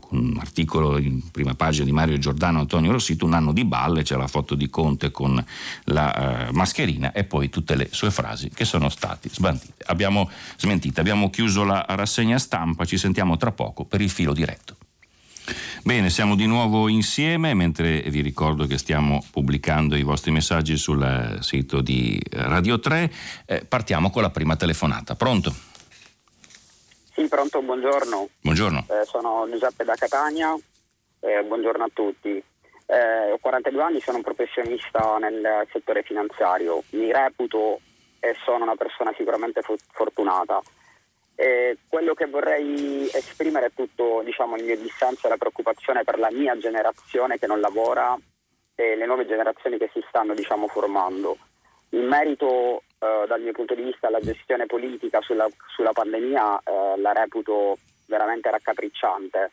con un articolo in prima pagina di Mario Giordano e Antonio Rossito, un anno di balle, c'è la foto di Conte con la uh, mascherina e poi tutte le sue frasi che sono state smentite. Abbiamo, smentite. Abbiamo chiuso la rassegna stampa, ci sentiamo tra poco per il filo diretto. Bene, siamo di nuovo insieme mentre vi ricordo che stiamo pubblicando i vostri messaggi sul sito di Radio 3. Eh, partiamo con la prima telefonata. Pronto? Sì, pronto, buongiorno. Buongiorno. Eh, sono Giuseppe da Catania, eh, buongiorno a tutti. Eh, ho 42 anni, sono un professionista nel settore finanziario, mi reputo e sono una persona sicuramente fortunata. quello che vorrei esprimere è tutto diciamo, il mio dissenso e la preoccupazione per la mia generazione che non lavora e le nuove generazioni che si stanno diciamo, formando. In merito eh, dal mio punto di vista alla gestione politica sulla, sulla pandemia eh, la reputo veramente raccapricciante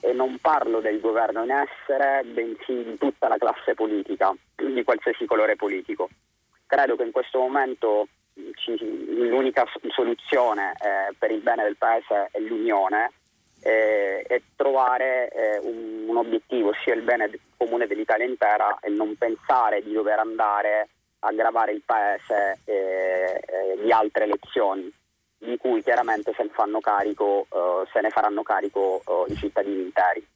e non parlo del governo in essere, bensì di tutta la classe politica, di qualsiasi colore politico. Credo che in questo momento ci, l'unica soluzione eh, per il bene del Paese è l'unione e trovare eh, un, un, obiettivo, sia il bene comune dell'Italia intera e non pensare di dover andare aggravare il Paese eh, eh, di altre elezioni di cui chiaramente se ne, fanno carico, eh, se ne faranno carico eh, i cittadini interi.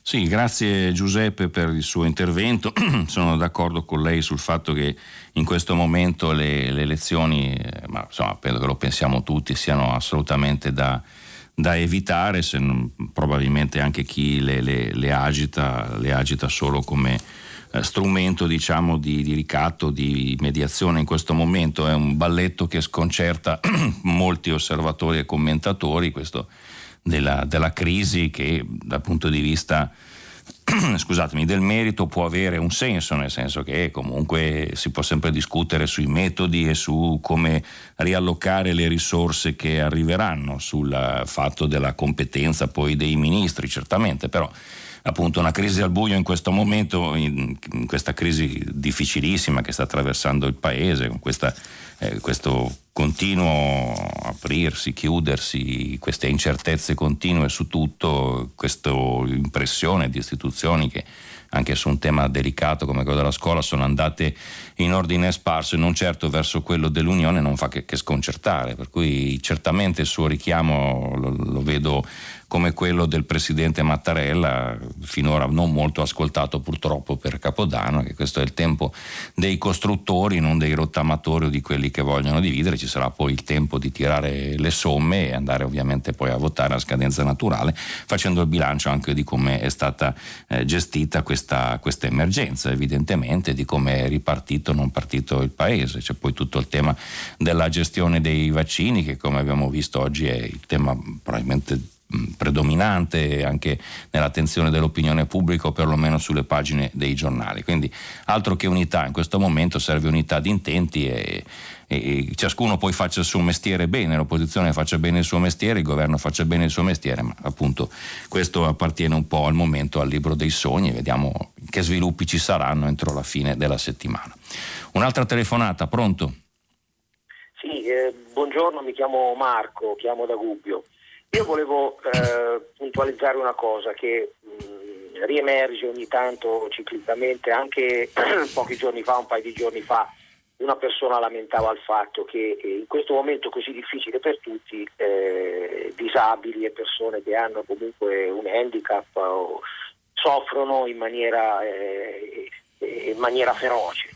Sì, grazie Giuseppe per il suo intervento. [clears throat] Sono d'accordo con lei sul fatto che in questo momento le, le elezioni, eh, ma insomma, penso che lo pensiamo tutti, siano assolutamente da, da evitare, non, probabilmente anche chi le, le, le, agita, le agita solo come eh, strumento diciamo, di, di, ricatto, di mediazione in questo momento. È un balletto che sconcerta [clears throat] molti osservatori e commentatori, questo della, della crisi che dal punto di vista [clears throat] scusatemi, del merito può avere un senso, nel senso che comunque si può sempre discutere sui metodi e su come riallocare le risorse che arriveranno, sul fatto della competenza poi dei ministri, certamente, però appunto una crisi al buio in questo momento, in, in questa crisi difficilissima che sta attraversando il paese, con questa, eh, questo continuo aprirsi, chiudersi, queste incertezze continue su tutto, questa impressione di istituzioni che anche su un tema delicato come quello della scuola, sono andate in ordine sparso e non certo verso quello dell'Unione non fa che, che sconcertare, per cui certamente il suo richiamo lo, lo vedo come quello del presidente Mattarella, finora non molto ascoltato purtroppo per Capodanno, che questo è il tempo dei costruttori, non dei rottamatori o di quelli che vogliono dividere, ci sarà poi il tempo di tirare le somme e andare ovviamente poi a votare a scadenza naturale, facendo il bilancio anche di come è stata eh, gestita questa, questa emergenza, evidentemente, di come è ripartito o non partito il paese. C'è poi tutto il tema della gestione dei vaccini, che come abbiamo visto oggi è il tema probabilmente predominante anche nell'attenzione dell'opinione pubblica o perlomeno sulle pagine dei giornali. Quindi altro che unità, in questo momento serve unità di intenti e, e, ciascuno poi faccia il suo mestiere bene, l'opposizione faccia bene il suo mestiere, il governo faccia bene il suo mestiere, ma appunto questo appartiene un po' al momento al libro dei sogni, vediamo che sviluppi ci saranno entro la fine della settimana. Un'altra telefonata, pronto? Sì, eh, buongiorno, mi chiamo Marco, chiamo da Gubbio. Io volevo eh, puntualizzare una cosa che mh, mm, riemerge ogni tanto ciclicamente, anche [clears throat] pochi giorni fa, un paio di giorni fa, una persona lamentava il fatto che eh, in questo momento così difficile per tutti, eh, disabili e persone che hanno comunque un handicap soffrono in maniera eh, in maniera feroce.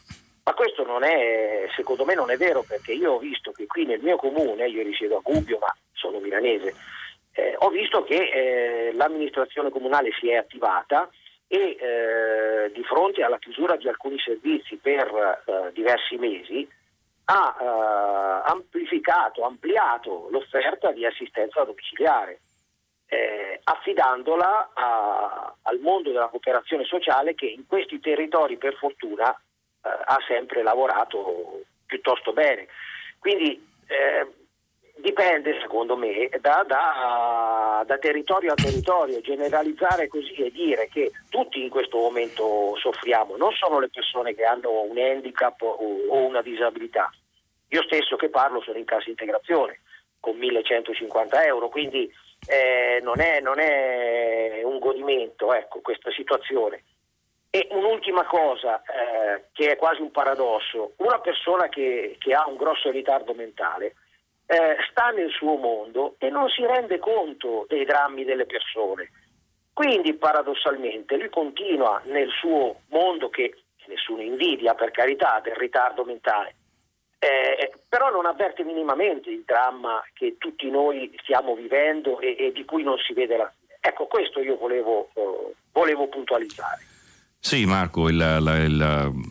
Ma questo non è, secondo me non è vero perché io ho visto che qui nel mio comune, io risiedo a Gubbio ma sono milanese, eh, ho visto che eh, l'amministrazione comunale si è attivata e eh, di fronte alla chiusura di alcuni servizi per eh, diversi mesi ha eh, amplificato, ampliato l'offerta di assistenza domiciliare, eh, affidandola a, al mondo della cooperazione sociale che in questi territori per fortuna ha sempre lavorato piuttosto bene. Quindi eh, dipende secondo me da, da, da, territorio a territorio, generalizzare così e dire che tutti in questo momento soffriamo, non sono le persone che hanno un handicap o, o una disabilità. Io stesso che parlo sono in cassa integrazione con 1150 euro, quindi eh, non, è, non, è, un godimento ecco, questa situazione. E un'ultima cosa, eh, che è quasi un paradosso, una persona che, che ha un grosso ritardo mentale eh, sta nel suo mondo e non si rende conto dei drammi delle persone. Quindi paradossalmente lui continua nel suo mondo che nessuno invidia per carità del ritardo mentale, eh, però non avverte minimamente il dramma che tutti noi stiamo vivendo e, e di cui non si vede la fine. Ecco, questo io volevo, eh, volevo puntualizzare. Sì, Marco, il, il,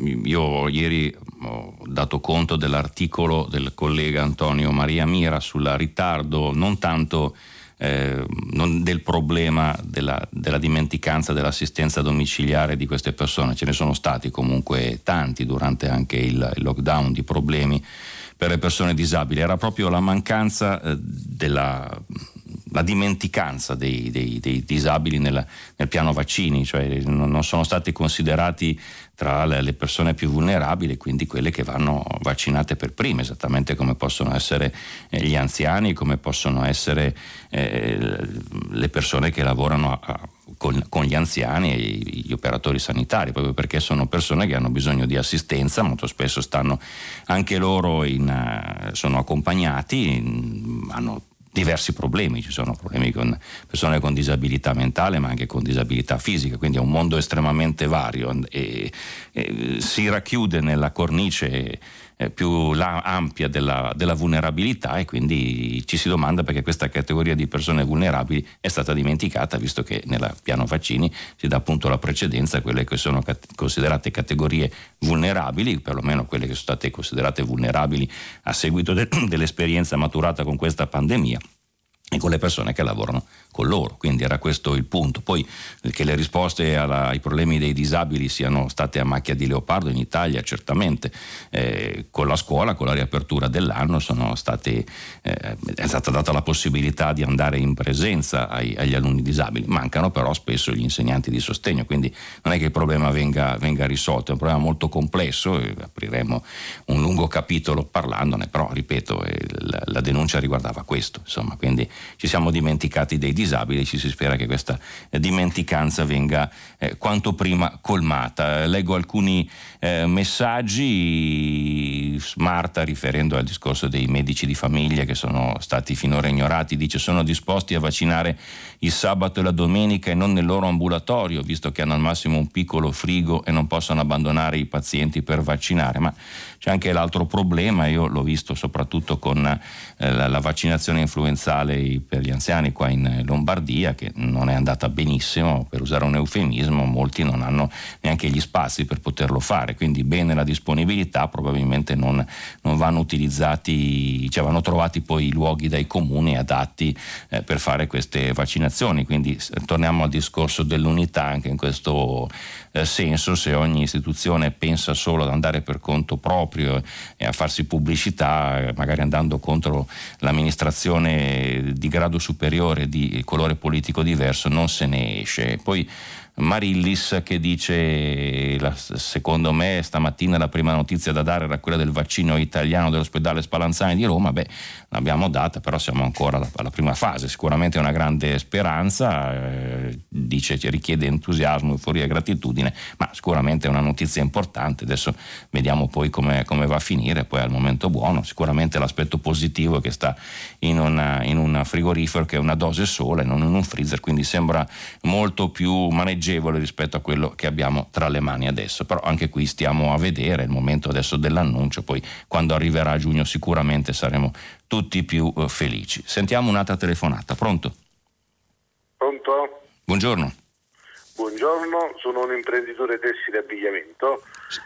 il, io ieri ho dato conto dell'articolo del collega Antonio Maria Mira sul ritardo, non tanto eh, non del problema della, della, dimenticanza dell'assistenza domiciliare di queste persone, ce ne sono stati comunque tanti durante anche il, il lockdown di problemi per le persone disabili, era proprio la mancanza eh, della la dimenticanza dei, dei, dei disabili nel, nel, piano vaccini, cioè non sono stati considerati tra le persone più vulnerabili, quindi quelle che vanno vaccinate per prime, esattamente come possono essere eh, gli anziani, come possono essere eh, le persone che lavorano a, a, con, con, gli anziani e gli operatori sanitari, proprio perché sono persone che hanno bisogno di assistenza, molto spesso stanno anche loro in, uh, sono accompagnati, in, hanno diversi problemi, ci sono problemi con persone con disabilità mentale ma anche con disabilità fisica, quindi è un mondo estremamente vario. E, e si racchiude nella cornice eh, più ampia della, della, vulnerabilità e quindi ci si domanda perché questa categoria di persone vulnerabili è stata dimenticata visto che nel piano vaccini si dà appunto la precedenza a quelle che sono cat- considerate categorie vulnerabili, perlomeno quelle che sono state considerate vulnerabili a seguito de- [clears throat] dell'esperienza maturata con questa pandemia e con le persone che lavorano con loro. Quindi era questo il punto. Poi che le risposte alla, ai problemi dei disabili siano state a macchia di leopardo in Italia, certamente. Eh, con la scuola, con la riapertura dell'anno, state, eh, è stata data la possibilità di andare in presenza ai, agli alunni disabili. Mancano però spesso gli insegnanti di sostegno, quindi non è che il problema venga, venga risolto, è un problema molto complesso, apriremo un lungo capitolo parlandone, però ripeto, eh, la, la denuncia riguardava questo, insomma, quindi ci siamo dimenticati dei disabili, ci si spera che questa dimenticanza venga eh, quanto prima colmata. Leggo alcuni eh, messaggi, Marta riferendo al discorso dei medici di famiglia che sono stati finora ignorati, dice sono disposti a vaccinare il sabato e la domenica e non nel loro ambulatorio, visto che hanno al massimo un piccolo frigo e non possono abbandonare i pazienti per vaccinare, ma c'è anche l'altro problema, io l'ho visto soprattutto con eh, la, vaccinazione influenzale per gli anziani qua in Lombardia, che non è andata benissimo, per usare un eufemismo, molti non hanno neanche gli spazi per poterlo fare, quindi bene la disponibilità, probabilmente non, non vanno utilizzati, cioè vanno trovati poi i luoghi dai comuni adatti eh, per fare queste vaccinazioni, quindi torniamo al discorso dell'unità anche in questo eh, senso se ogni istituzione pensa solo ad andare per conto proprio e a farsi pubblicità, eh, magari andando contro l'amministrazione di grado superiore di colore politico diverso, non se ne esce. Poi Marillis che dice secondo me stamattina la prima notizia da dare era quella del vaccino italiano dell'ospedale Spallanzani di Roma, beh l'abbiamo data però siamo ancora alla, prima fase, sicuramente è una grande speranza, eh, dice richiede entusiasmo, euforia e gratitudine, ma sicuramente è una notizia importante, adesso vediamo poi come, come va a finire, poi al momento buono, sicuramente l'aspetto positivo è che sta in, un frigorifero che è una dose sola e non in un freezer, quindi sembra molto più maneggevole maneggevole rispetto a quello che abbiamo tra le mani adesso. Però anche qui stiamo a vedere il momento adesso dell'annuncio, poi quando arriverà a giugno sicuramente saremo tutti più eh, felici. Sentiamo un'altra telefonata, pronto? Pronto? Buongiorno. Buongiorno, sono un imprenditore tessile abbigliamento.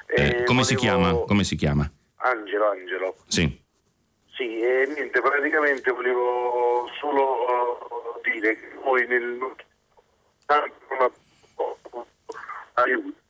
Eh, come, volevo... si chiama? come si chiama? Angelo, Angelo. Sì. Sì, e niente, praticamente volevo solo uh, dire che voi nel aiuti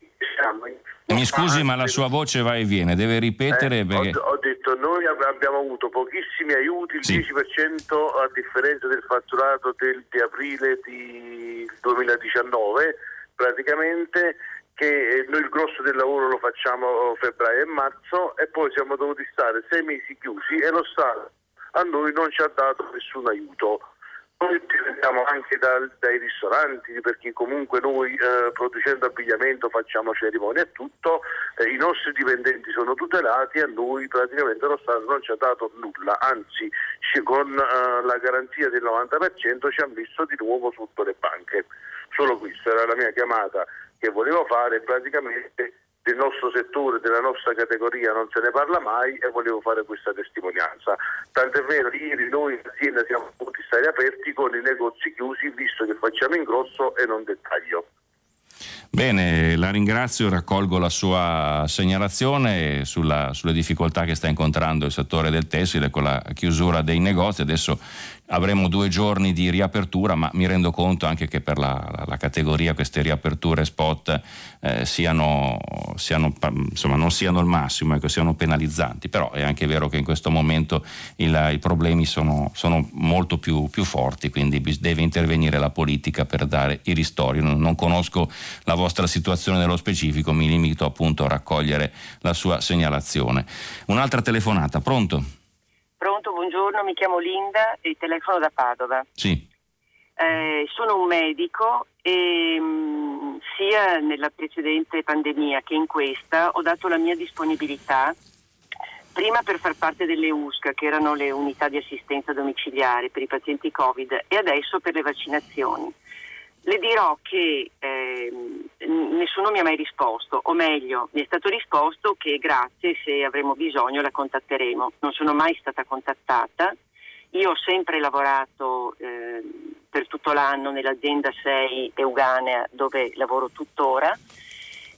mi scusi, ma la sua voce va e viene, deve ripetere eh, perché... ho, ho, detto, noi abbiamo avuto pochissimi aiuti, il sì. 10% a differenza del fatturato del, di aprile di 2019, praticamente che noi il grosso del lavoro lo facciamo febbraio e marzo e poi siamo dovuti stare sei mesi chiusi e lo Stato a noi non ci ha dato nessun aiuto. Noi dipendiamo anche dal, dai ristoranti perché comunque noi eh, producendo abbigliamento facciamo cerimonie e tutto, eh, i nostri dipendenti sono tutelati e a noi praticamente lo Stato non ci ha dato nulla, anzi con eh, la garanzia del 90% ci ha messo di nuovo sotto le banche. Solo questa era la mia chiamata che volevo fare, praticamente del nostro settore, della nostra categoria non se ne parla mai e volevo fare questa testimonianza. Tant'è vero, ieri noi in azienda siamo potuti stare aperti con i negozi chiusi visto che facciamo in grosso e non dettaglio. Bene, la ringrazio, raccolgo la sua segnalazione sulla, sulle difficoltà che sta incontrando il settore del tessile con la chiusura dei negozi. Adesso avremo due giorni di riapertura, ma mi rendo conto anche che per la, la categoria queste riaperture spot eh, siano, siano, insomma, non siano il massimo, ecco, siano penalizzanti, però è anche vero che in questo momento il, i problemi sono, sono molto più, più, forti, quindi deve intervenire la politica per dare i ristori. Non, non conosco la vostra situazione nello specifico, mi limito appunto a raccogliere la sua segnalazione. Un'altra telefonata, pronto? Pronto, buongiorno, mi chiamo Linda e telefono da Padova. Sì. Eh, sono un medico e mh, mm, sia nella precedente pandemia che in questa ho dato la mia disponibilità prima per far parte delle USCA, che erano le unità di assistenza domiciliare per i pazienti Covid, e adesso per le vaccinazioni. Le dirò che eh, nessuno mi ha mai risposto, o meglio, mi è stato risposto che grazie, se avremo bisogno la contatteremo. Non sono mai stata contattata. Io ho sempre lavorato eh, per tutto l'anno nell'azienda 6 Euganea dove lavoro tuttora,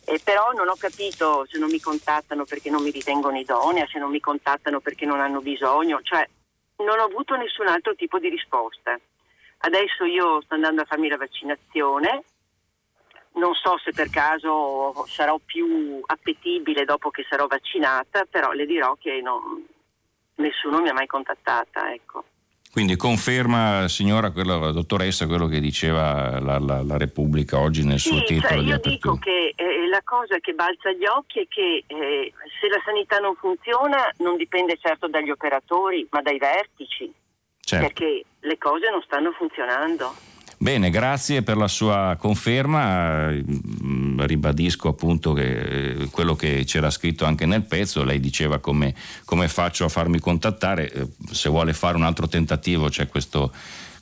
eh, però non ho capito se non mi contattano perché non mi ritengono idonea, se non mi contattano perché non hanno bisogno, cioè non ho avuto nessun altro tipo di risposta. Adesso io sto andando a farmi la vaccinazione, non so se per caso sarò più appetibile dopo che sarò vaccinata, però le dirò che non, nessuno mi ha mai contattata. Ecco. Quindi conferma, signora, quello, dottoressa, quello che diceva la, la, la Repubblica oggi nel sì, suo titolo cioè di io apertura. dico che eh, la cosa che balza agli occhi è che eh, se la sanità non funziona non dipende certo dagli operatori, ma dai vertici certo. perché le cose non stanno funzionando. Bene, grazie per la sua conferma. Mm, ribadisco appunto che eh, quello che c'era scritto anche nel pezzo, lei diceva come, come faccio a farmi contattare, eh, se vuole fare un altro tentativo c'è questo,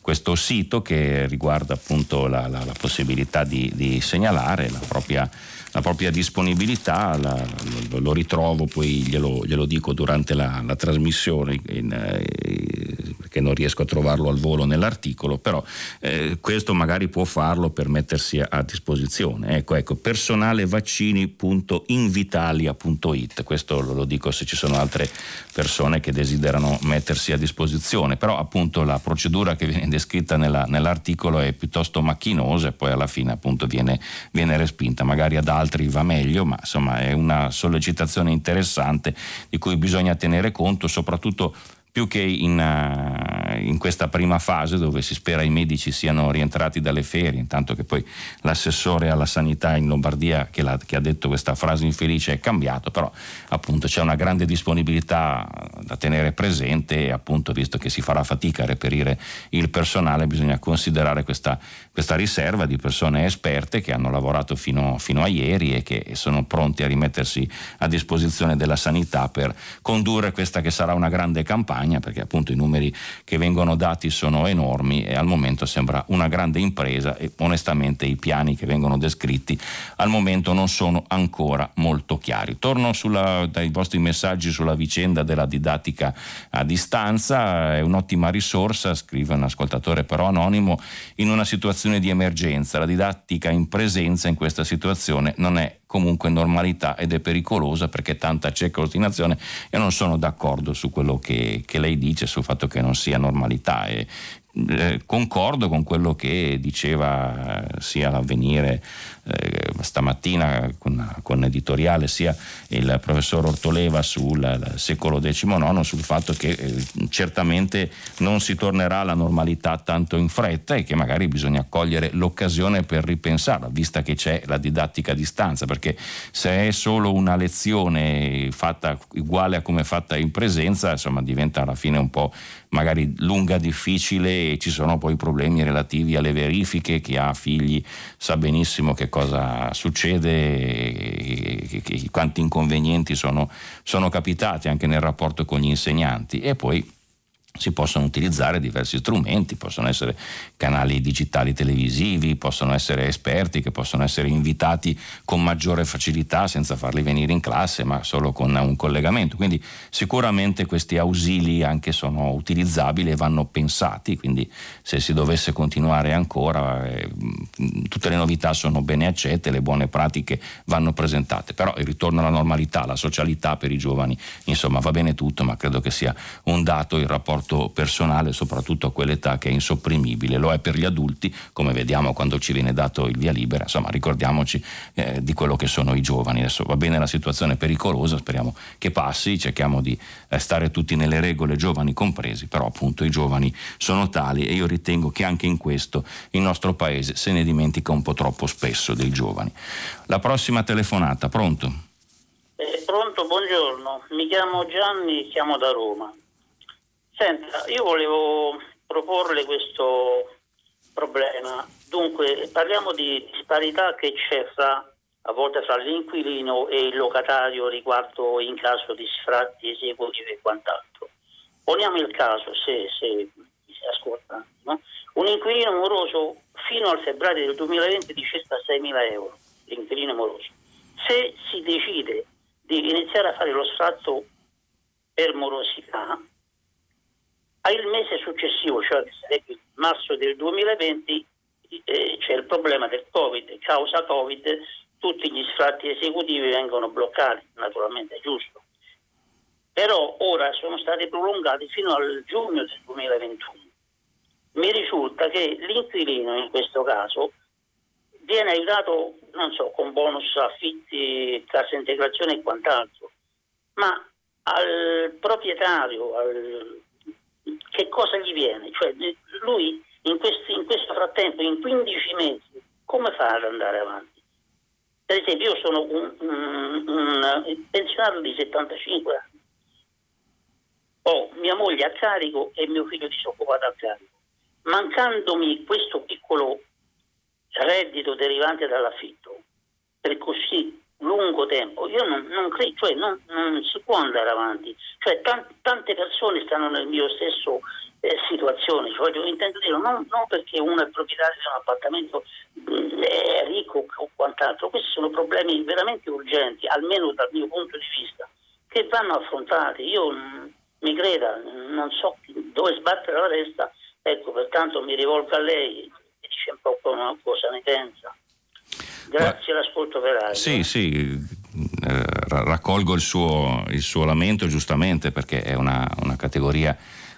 questo sito che riguarda appunto la, la, la possibilità di, di segnalare la propria la propria disponibilità, la, lo, lo, ritrovo, poi glielo, glielo dico durante la, la trasmissione, in, eh, perché non riesco a trovarlo al volo nell'articolo, però eh, questo magari può farlo per mettersi a, a disposizione. Ecco, ecco, personalevaccini.invitalia.it, questo lo, lo dico se ci sono altre persone che desiderano mettersi a disposizione, però appunto la procedura che viene descritta nella, nell'articolo è piuttosto macchinosa e poi alla fine appunto viene, viene respinta, magari ad altri altri va meglio, ma insomma è una sollecitazione interessante di cui bisogna tenere conto, soprattutto più che in, uh, in, questa prima fase dove si spera i medici siano rientrati dalle ferie, intanto che poi l'assessore alla sanità in Lombardia che, la, che, ha detto questa frase infelice è cambiato, però appunto c'è una grande disponibilità da tenere presente e appunto visto che si farà fatica a reperire il personale bisogna considerare questa, questa riserva di persone esperte che hanno lavorato fino, fino a ieri e che sono pronti a rimettersi a disposizione della sanità per condurre questa che sarà una grande campagna campagna, perché appunto i numeri che vengono dati sono enormi e al momento sembra una grande impresa e onestamente i piani che vengono descritti al momento non sono ancora molto chiari. Torno sulla, dai vostri messaggi sulla vicenda della didattica a distanza, è un'ottima risorsa, scrive un ascoltatore però anonimo, in una situazione di emergenza. La didattica in presenza in questa situazione non è comunque normalità ed è pericolosa perché tanta cieca ostinazione. Io non sono d'accordo su quello che, che lei dice, sul fatto che non sia normalità. E, eh, concordo con quello che diceva eh, sia l'avvenire eh, stamattina con, con, editoriale sia il professor Ortoleva sul secolo XIX sul fatto che eh, certamente non si tornerà alla normalità tanto in fretta e che magari bisogna cogliere l'occasione per ripensarla, vista che c'è la didattica a distanza, perché se è solo una lezione fatta uguale a come è fatta in presenza, insomma diventa alla fine un po' magari lunga, difficile e ci sono poi problemi relativi alle verifiche, chi ha figli sa benissimo che cosa succede, quanti inconvenienti sono, sono capitati anche nel rapporto con gli insegnanti. E poi si possono utilizzare diversi strumenti, possono essere canali digitali televisivi, possono essere esperti che possono essere invitati con maggiore facilità senza farli venire in classe, ma solo con un collegamento. Quindi sicuramente questi ausili anche sono utilizzabili e vanno pensati, quindi se si dovesse continuare ancora eh, tutte le novità sono bene accette, le buone pratiche vanno presentate, però il ritorno alla normalità, la socialità per i giovani, insomma va bene tutto, ma credo che sia un dato il rapporto rapporto personale, soprattutto a quell'età che è insopprimibile. Lo è per gli adulti, come vediamo quando ci viene dato il via libera. Insomma, ricordiamoci eh, di quello che sono i giovani. Adesso va bene la situazione pericolosa, speriamo che passi, cerchiamo di eh, stare tutti nelle regole, giovani compresi, però appunto i giovani sono tali e io ritengo che anche in questo il nostro paese se ne dimentica un po' troppo spesso dei giovani. La prossima telefonata, pronto? Eh, pronto, buongiorno, mi chiamo Gianni, chiamo da Roma. Senta, io volevo proporle questo problema. Dunque, parliamo di disparità che c'è fra, a volte fra l'inquilino e il locatario riguardo in caso di sfratti esecutivi e quant'altro. Poniamo il caso, se, se ascolta, no? un inquilino moroso fino al febbraio del 2020 di circa 6.000 euro, l'inquilino moroso. Se si decide di iniziare a fare lo sfratto per morosità, il mese successivo, cioè sarebbe marzo del 2020, eh, c'è il problema del Covid. Causa Covid tutti gli sfratti esecutivi vengono bloccati, naturalmente è giusto. Però ora sono stati prolungati fino al giugno del 2021. Mi risulta che l'inquilino in questo caso viene aiutato, non so, con bonus affitti, cassa integrazione e quant'altro, ma al proprietario, al che cosa gli viene? Cioè, lui in, questi, in questo frattempo, in 15 mesi, come fa ad andare avanti? Per esempio, io sono un, un, un pensionato di 75 anni, ho mia moglie a carico e mio figlio disoccupato a carico. Mancandomi questo piccolo reddito derivante dall'affitto, per così lungo tempo, io non, non credo, cioè non, non, si può andare avanti, cioè tante, tante persone stanno nel mio stesso eh, situazione, cioè, intendo dire non, non, perché uno è proprietario di un appartamento mh, mm, è ricco o quant'altro, questi sono problemi veramente urgenti, almeno dal mio punto di vista, che vanno affrontati. Io mh, mm, mi creda, non so dove sbattere la testa, ecco pertanto mi rivolgo a lei e dice un po' cosa ne pensa. Grazie all'ascolto per radio. Sì, sì, eh, raccolgo il suo, il suo, lamento giustamente perché è una, una categoria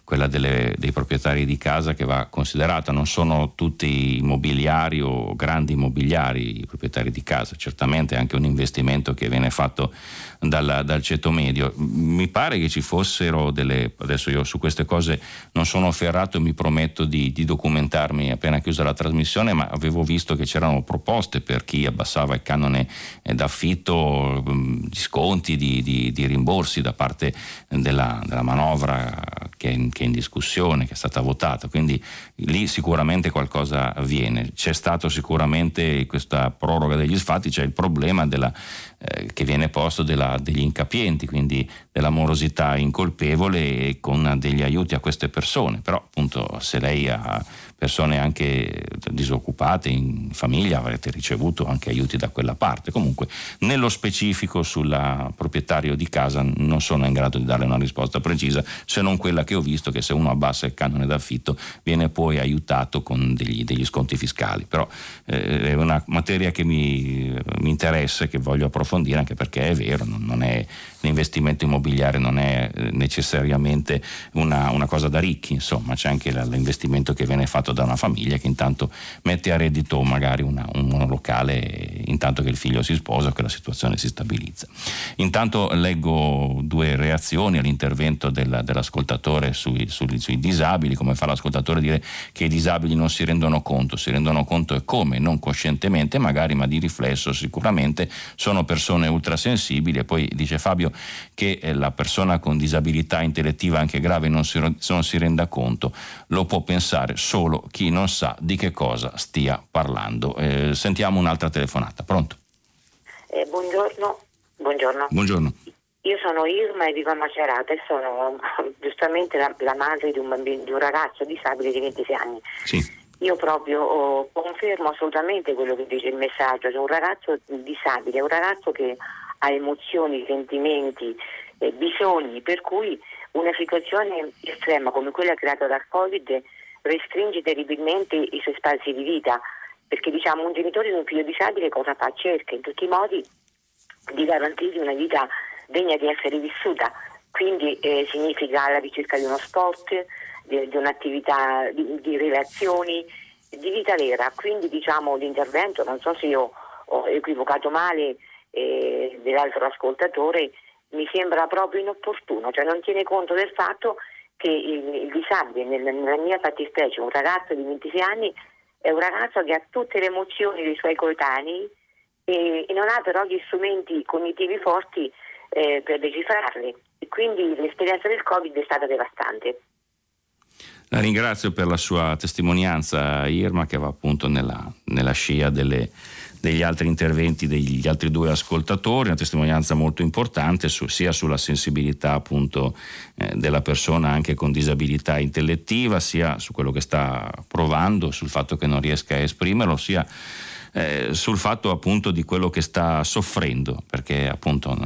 quella delle, dei proprietari di casa che va considerata, non sono tutti immobiliari o grandi immobiliari i proprietari di casa, certamente è anche un investimento che viene fatto dal, dal ceto medio. Mi pare che ci fossero delle, adesso io su queste cose non sono ferrato e mi prometto di, di documentarmi appena chiusa la trasmissione, ma avevo visto che c'erano proposte per chi abbassava il canone eh, d'affitto, mm, di sconti, di, di, di rimborsi da parte della, della manovra che, in, che è in discussione, che è stata votata, quindi lì sicuramente qualcosa avviene. C'è stato sicuramente questa proroga degli sfatti, c'è il problema della, eh, che viene posto della, degli incapienti, quindi della morosità incolpevole e con degli aiuti a queste persone, però appunto se lei ha persone anche disoccupate in famiglia avrete ricevuto anche aiuti da quella parte. Comunque, nello specifico sul proprietario di casa non sono in grado di dare una risposta precisa, se non quella che ho visto, che se uno abbassa il canone d'affitto viene poi aiutato con degli, degli sconti fiscali. Però eh, è una materia che mi, mi, interessa e che voglio approfondire, anche perché è vero, non, non è, l'investimento immobiliare non è eh, necessariamente una, una cosa da ricchi, insomma, c'è anche l'investimento che viene fatto da una famiglia che intanto mette a reddito magari una, un monolocale intanto che il figlio si sposa o che la situazione si stabilizza. Intanto leggo due reazioni all'intervento del, dell'ascoltatore sui, sui, sui disabili, come fa l'ascoltatore a dire che i disabili non si rendono conto, si rendono conto e come, non coscientemente magari, ma di riflesso sicuramente, sono persone ultrasensibili e poi dice Fabio che eh, la persona con disabilità intellettiva anche grave non si, non si renda conto, lo può pensare solo chi non sa di che cosa stia parlando. Eh, sentiamo un'altra telefonata. Pronto? Eh, buongiorno. buongiorno. Buongiorno. Io sono Irma e vivo a Macerata e sono [laughs] giustamente la, la madre di un, bambino, di un ragazzo disabile di 26 anni. Sì. Io proprio oh, confermo assolutamente quello che dice il messaggio, cioè un ragazzo disabile, un ragazzo che ha emozioni, sentimenti, eh, bisogni, per cui una situazione estrema come quella creata dal Covid restringe terribilmente i suoi spazi di vita, perché diciamo un genitore di un figlio disabile cosa fa? Cerca in tutti i modi di garantirgli una vita degna di essere vissuta, quindi eh, significa la ricerca di uno sport, di, di un'attività di, di, relazioni, di vita vera, quindi diciamo l'intervento, non so se io ho equivocato male dell'altro ascoltatore, mi sembra proprio inopportuno, cioè non tiene conto del fatto che il, il disabile, nella, nella mia fattispecie, un ragazzo di 26 anni, è un ragazzo che ha tutte le emozioni dei suoi coetanei e, e non ha però gli strumenti cognitivi forti eh, per decifrarli. E quindi l'esperienza del Covid è stata devastante. La ringrazio per la sua testimonianza, Irma, che va appunto nella, nella scia delle degli altri interventi degli altri due ascoltatori, una testimonianza molto importante su, sia sulla sensibilità appunto eh, della persona anche con disabilità intellettiva, sia su quello che sta provando, sul fatto che non riesca a esprimerlo, sia eh, sul fatto appunto di quello che sta soffrendo, perché appunto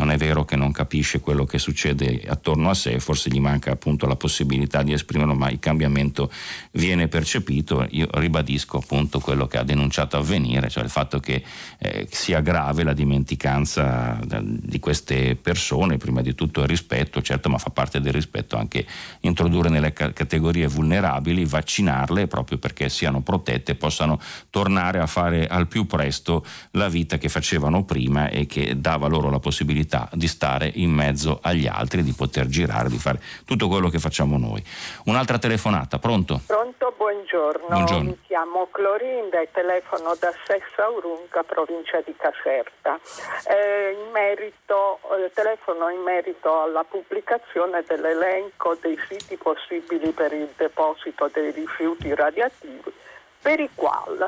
non è vero che non capisce quello che succede attorno a sé, forse gli manca appunto la possibilità di esprimerlo, ma il cambiamento viene percepito. Io ribadisco appunto quello che ha denunciato avvenire, cioè il fatto che eh, sia grave la dimenticanza di queste persone, prima di tutto il rispetto, certo, ma fa parte del rispetto anche introdurre nelle categorie vulnerabili, vaccinarle proprio perché siano protette e possano tornare a fare al più presto la vita che facevano prima e che dava loro la possibilità possibilità di stare in mezzo agli altri, di poter girare, di fare tutto quello che facciamo noi. Un'altra telefonata, pronto? Pronto, buongiorno. buongiorno. Mi chiamo Clorinda e telefono da Sessa Urunca, provincia di Caserta. Eh, in merito, eh, telefono in merito alla pubblicazione dell'elenco dei siti possibili per il deposito dei rifiuti radioattivi per i quali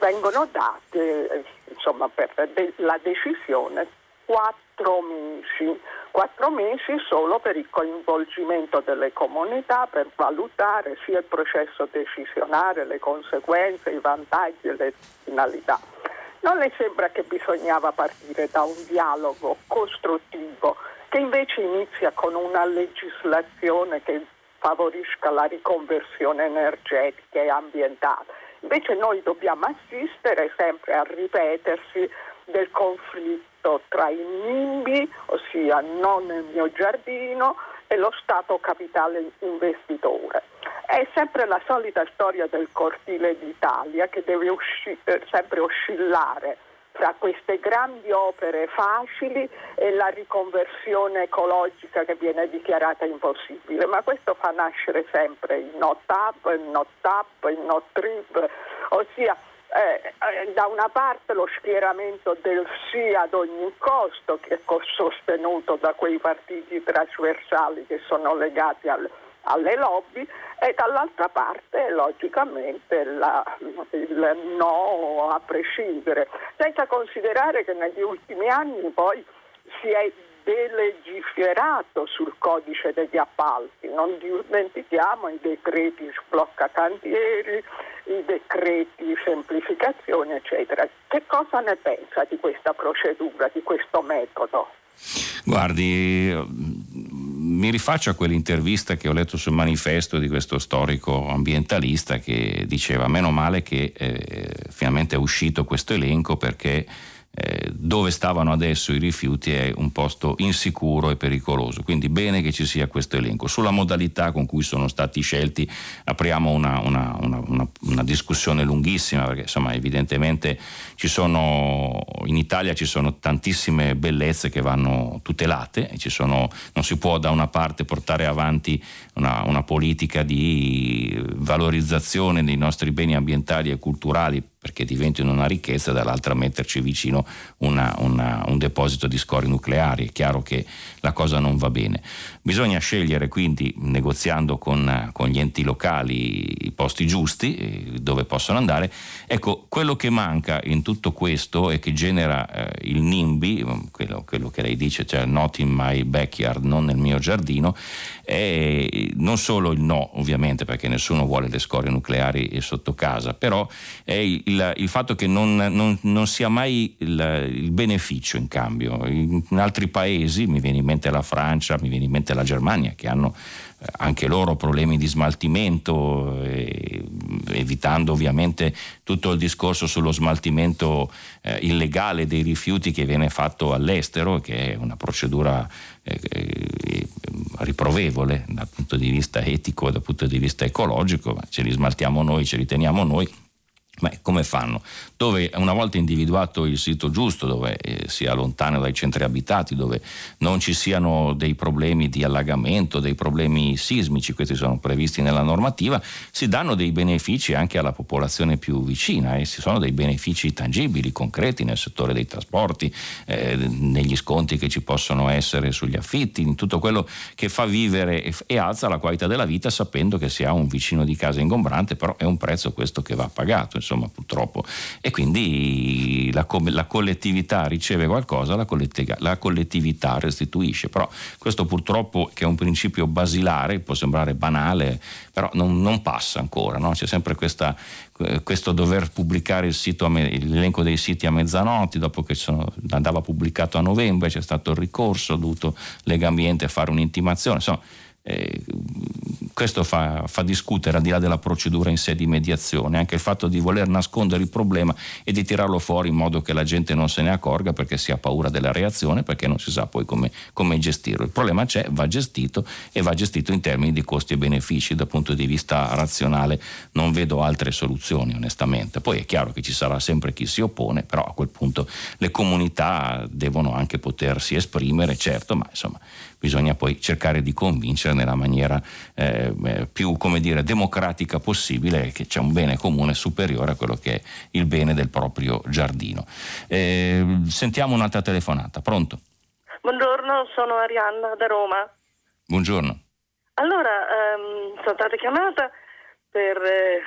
vengono date insomma, per la decisione quattro mesi, quattro mesi solo per il coinvolgimento delle comunità per valutare sia il processo decisionale, le conseguenze, i vantaggi e le finalità. Non le sembra che bisognava partire da un dialogo costruttivo che invece inizia con una legislazione che favorisca la riconversione energetica e ambientale. Invece noi dobbiamo assistere sempre al ripetersi del conflitto tra i NIMBY, ossia non nel mio giardino, e lo Stato capitale investitore. È sempre la solita storia del cortile d'Italia che deve usci- eh, sempre oscillare tra queste grandi opere facili e la riconversione ecologica che viene dichiarata impossibile, ma questo fa nascere sempre il no tap, il no tap, il no trip, ossia eh, eh, da una parte lo schieramento del sì ad ogni costo che è sostenuto da quei partiti trasversali che sono legati al, alle lobby e dall'altra parte logicamente la, il no a prescindere, senza considerare che negli ultimi anni poi si è delegiferato sul codice degli appalti, non dimentichiamo i decreti sblocca cantieri, i decreti semplificazione, eccetera. Che cosa ne pensa di questa procedura, di questo metodo? Guardi, mi rifaccio a quell'intervista che ho letto sul manifesto di questo storico ambientalista che diceva meno male che eh, finalmente è uscito questo elenco perché eh, dove stavano adesso i rifiuti è un posto insicuro e pericoloso, quindi bene che ci sia questo elenco. Sulla modalità con cui sono stati scelti apriamo una, una, una, una discussione lunghissima perché insomma evidentemente sono, in Italia ci sono tantissime bellezze che vanno tutelate, sono, non si può da una parte portare avanti una politica di valorizzazione dei nostri beni ambientali e culturali perché diventino una ricchezza, dall'altra metterci vicino una, una, un deposito di scorie nucleari. È chiaro che la cosa non va bene. Bisogna scegliere quindi, negoziando con, con gli enti locali, i posti giusti eh, dove possono andare. Ecco, quello che manca in tutto questo e che genera eh, il NIMBY, quello, quello, che lei dice, cioè not in my backyard, non nel mio giardino, è non solo il no, ovviamente, perché nessuno vuole le scorie nucleari sotto casa, però è il, il, fatto che non, non, non sia mai il, il, beneficio in cambio. In altri paesi, mi viene in mente la Francia, mi viene in mente la Germania, che hanno eh, anche loro problemi di smaltimento, eh, evitando ovviamente tutto il discorso sullo smaltimento eh, illegale dei rifiuti che viene fatto all'estero, che è una procedura riprovevole dal punto di vista etico e dal punto di vista ecologico, ma ce li smaltiamo noi, ce li teniamo noi ma come fanno? Dove una volta individuato il sito giusto, dove eh, sia lontano dai centri abitati, dove non ci siano dei problemi di allagamento, dei problemi sismici, questi sono previsti nella normativa, si danno dei benefici anche alla popolazione più vicina e ci sono dei benefici tangibili, concreti nel settore dei trasporti, eh, negli sconti che ci possono essere sugli affitti, in tutto quello che fa vivere e, e alza la qualità della vita sapendo che si ha un vicino di casa ingombrante, però è un prezzo questo che va pagato insomma purtroppo. E quindi la, la collettività riceve qualcosa, la collettività, la collettività restituisce. Però questo purtroppo che è un principio basilare, può sembrare banale, però non, non passa ancora, no? c'è sempre questa, questo dover pubblicare sito, l'elenco dei siti a mezzanotte, dopo che sono, andava pubblicato a novembre, c'è stato il ricorso, ha dovuto Lega Ambiente fare un'intimazione. Insomma, eh, questo fa, fa, discutere al di là della procedura in sé di mediazione, anche il fatto di voler nascondere il problema e di tirarlo fuori in modo che la gente non se ne accorga perché si ha paura della reazione, perché non si sa poi come, come gestirlo. Il problema c'è, va gestito e va gestito in termini di costi e benefici. Dal punto di vista razionale non vedo altre soluzioni, onestamente. Poi è chiaro che ci sarà sempre chi si oppone, però a quel punto le comunità devono anche potersi esprimere, certo, ma insomma bisogna poi cercare di convincere nella maniera eh, eh, più dire, democratica possibile che c'è un bene comune superiore a quello che è il bene del proprio giardino. Eh, sentiamo un'altra telefonata, pronto? Buongiorno, sono Arianna da Roma. Buongiorno. Allora, ehm, sono stata chiamata per eh,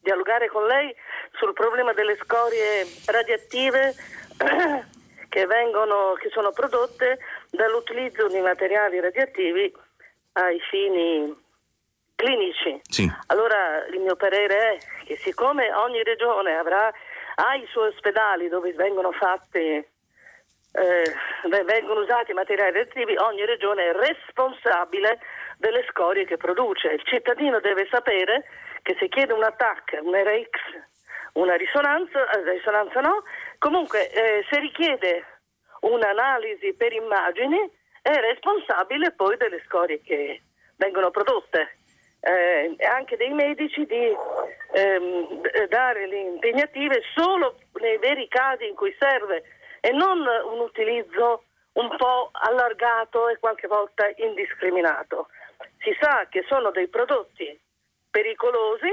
dialogare con lei sul problema delle scorie radioattive [clears throat] che, vengono, che sono prodotte dall'utilizzo di materiali radioattivi ai fini clinici. Sì. Allora il mio parere è che siccome ogni regione avrà, ha i suoi ospedali dove vengono fatti eh, vengono usati materiali radioattivi, ogni regione è responsabile delle scorie che produce. Il cittadino deve sapere che se chiede un attacco, un RX, una risonanza, eh, risonanza no, Comunque, eh, se richiede un'analisi per immagini, è responsabile poi delle scorie che vengono prodotte. Eh, anche dei medici di ehm, dare le impegnative solo nei veri casi in cui serve e non un utilizzo un po' allargato e qualche volta indiscriminato. Si sa che sono dei prodotti pericolosi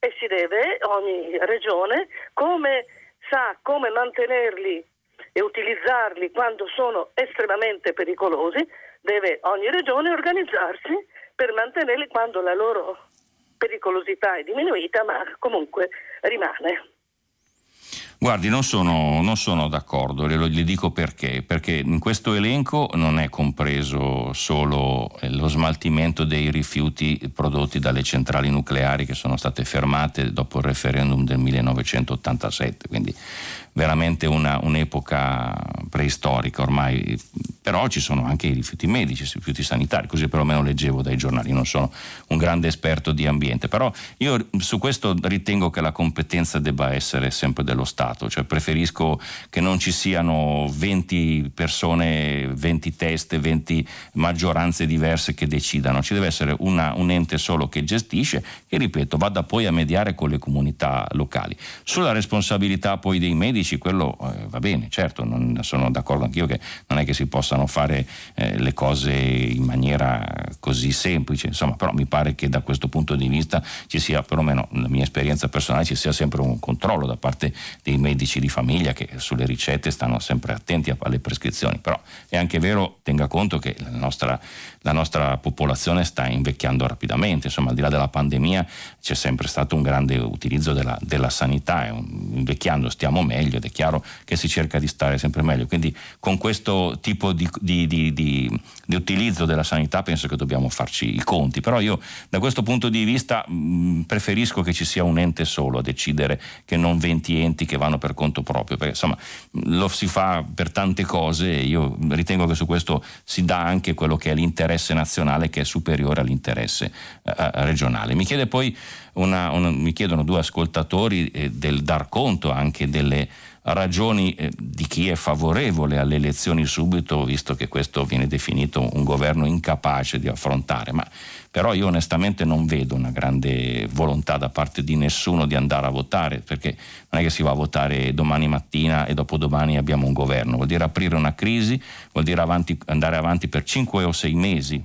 e si deve, ogni regione, come sa come mantenerli e utilizzarli quando sono estremamente pericolosi, deve ogni regione organizzarsi per mantenerli quando la loro pericolosità è diminuita, ma comunque rimane. Guardi, non sono, non sono d'accordo, le, le, dico perché. Perché in questo elenco non è compreso solo eh, lo smaltimento dei rifiuti prodotti dalle centrali nucleari che sono state fermate dopo il referendum del 1987, quindi veramente una, un'epoca preistorica ormai, però ci sono anche i rifiuti medici, i rifiuti sanitari, così perlomeno leggevo dai giornali, non sono un grande esperto di ambiente, però io su questo ritengo che la competenza debba essere sempre dello Stato, cioè preferisco che non ci siano 20 persone, 20 teste, 20 maggioranze diverse che decidano, ci deve essere una, un ente solo che gestisce e ripeto, vada poi a mediare con le comunità locali. Sulla responsabilità poi dei medici, dici quello eh, va bene, certo, non, sono d'accordo anch'io che non è che si possano fare eh, le cose in maniera così semplice, insomma, però mi pare che da questo punto di vista ci sia, perlomeno nella mia esperienza personale, ci sia sempre un controllo da parte dei medici di famiglia che sulle ricette stanno sempre attenti alle prescrizioni, però è anche vero, tenga conto che la nostra, la nostra popolazione sta invecchiando rapidamente, insomma al di là della pandemia c'è sempre stato un grande utilizzo della, della sanità, invecchiando stiamo meglio meglio ed è chiaro che si cerca di stare sempre meglio. Quindi con questo tipo di, di, di, di utilizzo della sanità penso che dobbiamo farci i conti, però io da questo punto di vista mh, preferisco che ci sia un ente solo a decidere che non 20 enti che vanno per conto proprio, perché insomma lo si fa per tante cose e io ritengo che su questo si dà anche quello che è l'interesse nazionale che è superiore all'interesse eh, regionale. Mi chiede poi una, una, mi chiedono due ascoltatori eh, del dar conto anche delle ragioni eh, di chi è favorevole alle elezioni subito, visto che questo viene definito un governo incapace di affrontare, ma però io onestamente non vedo una grande volontà da parte di nessuno di andare a votare, perché non è che si va a votare domani mattina e dopodomani abbiamo un governo, vuol dire aprire una crisi, vuol dire avanti, andare avanti per cinque o sei mesi,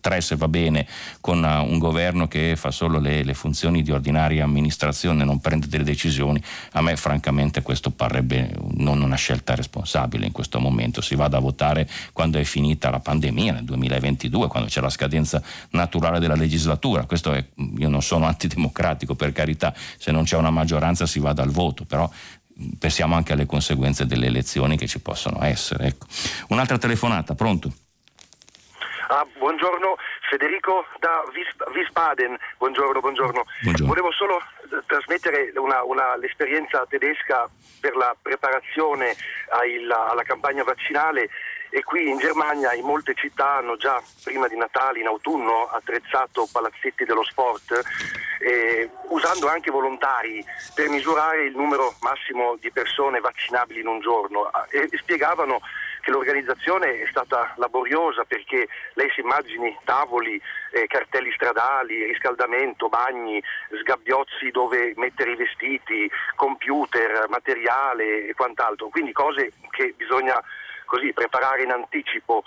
tre se va bene, con uh, un governo che fa solo le, le funzioni di ordinaria amministrazione, non prende delle decisioni, a me francamente questo parrebbe non una scelta responsabile in questo momento. Si vada a votare quando è finita la pandemia, nel 2022, quando c'è la scadenza naturale della legislatura. Questo è, io non sono [laughs] antidemocratico per carità, se non c'è una maggioranza si vada al voto, però pensiamo anche alle conseguenze delle elezioni che ci possono essere. Ecco. Un'altra telefonata, pronto? Ah, buongiorno Federico da Wiesbaden, buongiorno, buongiorno, buongiorno. Volevo solo eh, trasmettere una, una, l'esperienza tedesca per la preparazione alla campagna vaccinale e qui in Germania in molte città hanno già prima di Natale in autunno attrezzato palazzetti dello sport eh, usando anche volontari per misurare il numero massimo di persone vaccinabili in un giorno. E, e spiegavano che l'organizzazione è stata laboriosa perché lei si immagini tavoli, eh, cartelli stradali, riscaldamento, bagni, sgabbiozzi dove mettere i vestiti, computer, materiale e quant'altro, quindi cose che bisogna così preparare in anticipo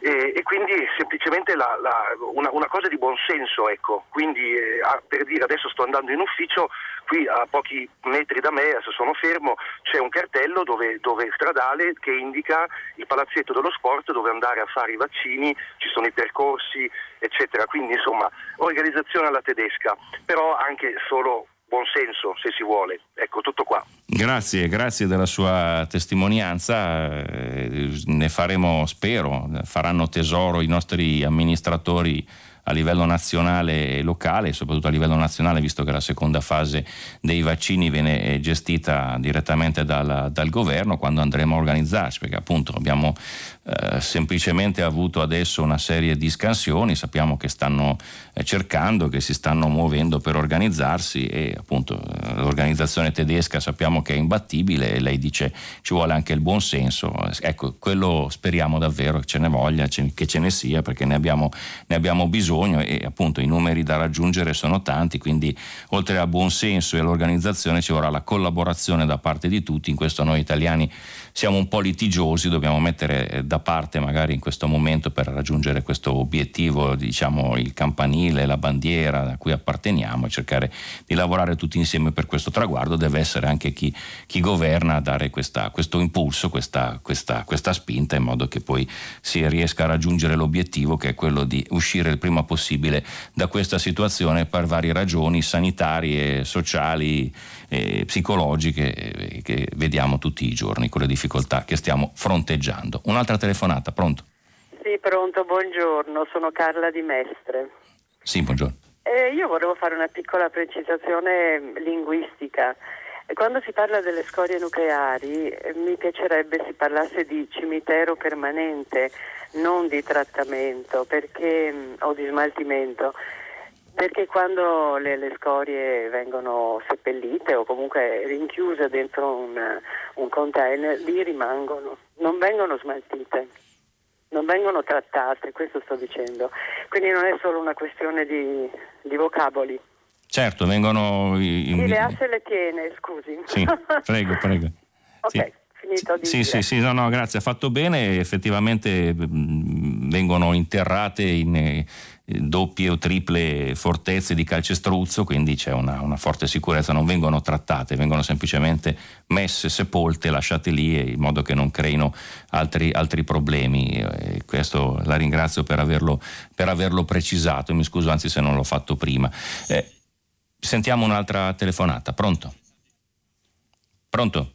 e, e quindi semplicemente la, la, una, una, cosa di buonsenso, ecco. quindi eh, per dire adesso sto andando in ufficio, qui a pochi metri da me, adesso sono fermo, c'è un cartello dove, dove stradale che indica il palazzetto dello sport dove andare a fare i vaccini, ci sono i percorsi, eccetera. Quindi insomma organizzazione alla tedesca, però anche solo buon senso se si vuole. Ecco, tutto qua. Grazie, grazie della sua testimonianza. Eh, ne faremo, spero, faranno tesoro i nostri amministratori a livello nazionale e locale, soprattutto a livello nazionale, visto che la seconda fase dei vaccini viene digerita direttamente dal, dal governo, quando andremo a organizzarci, perché appunto abbiamo eh, semplicemente avuto adesso una serie di scansioni, sappiamo che stanno eh, cercando, che si stanno muovendo per organizzarsi e appunto eh, l'organizzazione tedesca sappiamo che è imbattibile e lei dice ci vuole anche il buon senso, ecco quello speriamo davvero che ce ne voglia, che ce ne sia perché ne abbiamo, ne abbiamo bisogno bisogno e appunto i numeri da raggiungere sono tanti, quindi oltre al buon senso e all'organizzazione ci vorrà la collaborazione da parte di tutti, in questo noi italiani siamo un po' litigiosi, dobbiamo mettere eh, da parte magari in questo momento per raggiungere questo obiettivo, diciamo il campanile, la bandiera a cui apparteniamo e cercare di lavorare tutti insieme per questo traguardo, deve essere anche chi, chi governa a dare questa, questo impulso, questa, questa, questa spinta in modo che poi si riesca a raggiungere l'obiettivo che è quello di uscire il prima possibile da questa situazione per varie ragioni sanitarie, sociali, eh, psicologiche che vediamo tutti i giorni con le difficoltà che stiamo fronteggiando. Un'altra telefonata, pronto? Sì, pronto, buongiorno, sono Carla di Mestre. Sì, buongiorno. Eh, io volevo fare una piccola precisazione linguistica. Quando si parla delle scorie nucleari eh, mi piacerebbe si parlasse di cimitero permanente, non di trattamento perché, mm, o di smaltimento, perché quando le, le, scorie vengono seppellite o comunque rinchiuse dentro un, un container, lì rimangono, non vengono smaltite non vengono trattate, questo sto dicendo. Quindi non è solo una questione di, di vocaboli. Certo, vengono... In... Sì, le asse le tiene, scusi. Sì, prego, prego. [laughs] ok. Sì. Finito di sì, dire. sì, sì, no, no, grazie, ha fatto bene, effettivamente mh, vengono interrate in eh, doppie o triple fortezze di calcestruzzo, quindi c'è una, una, forte sicurezza, non vengono trattate, vengono semplicemente messe, sepolte, lasciate lì in modo che non creino altri, altri problemi. E questo la ringrazio per averlo, per averlo, precisato, mi scuso anzi se non l'ho fatto prima. Eh, Sentiamo un'altra telefonata. Pronto? Pronto?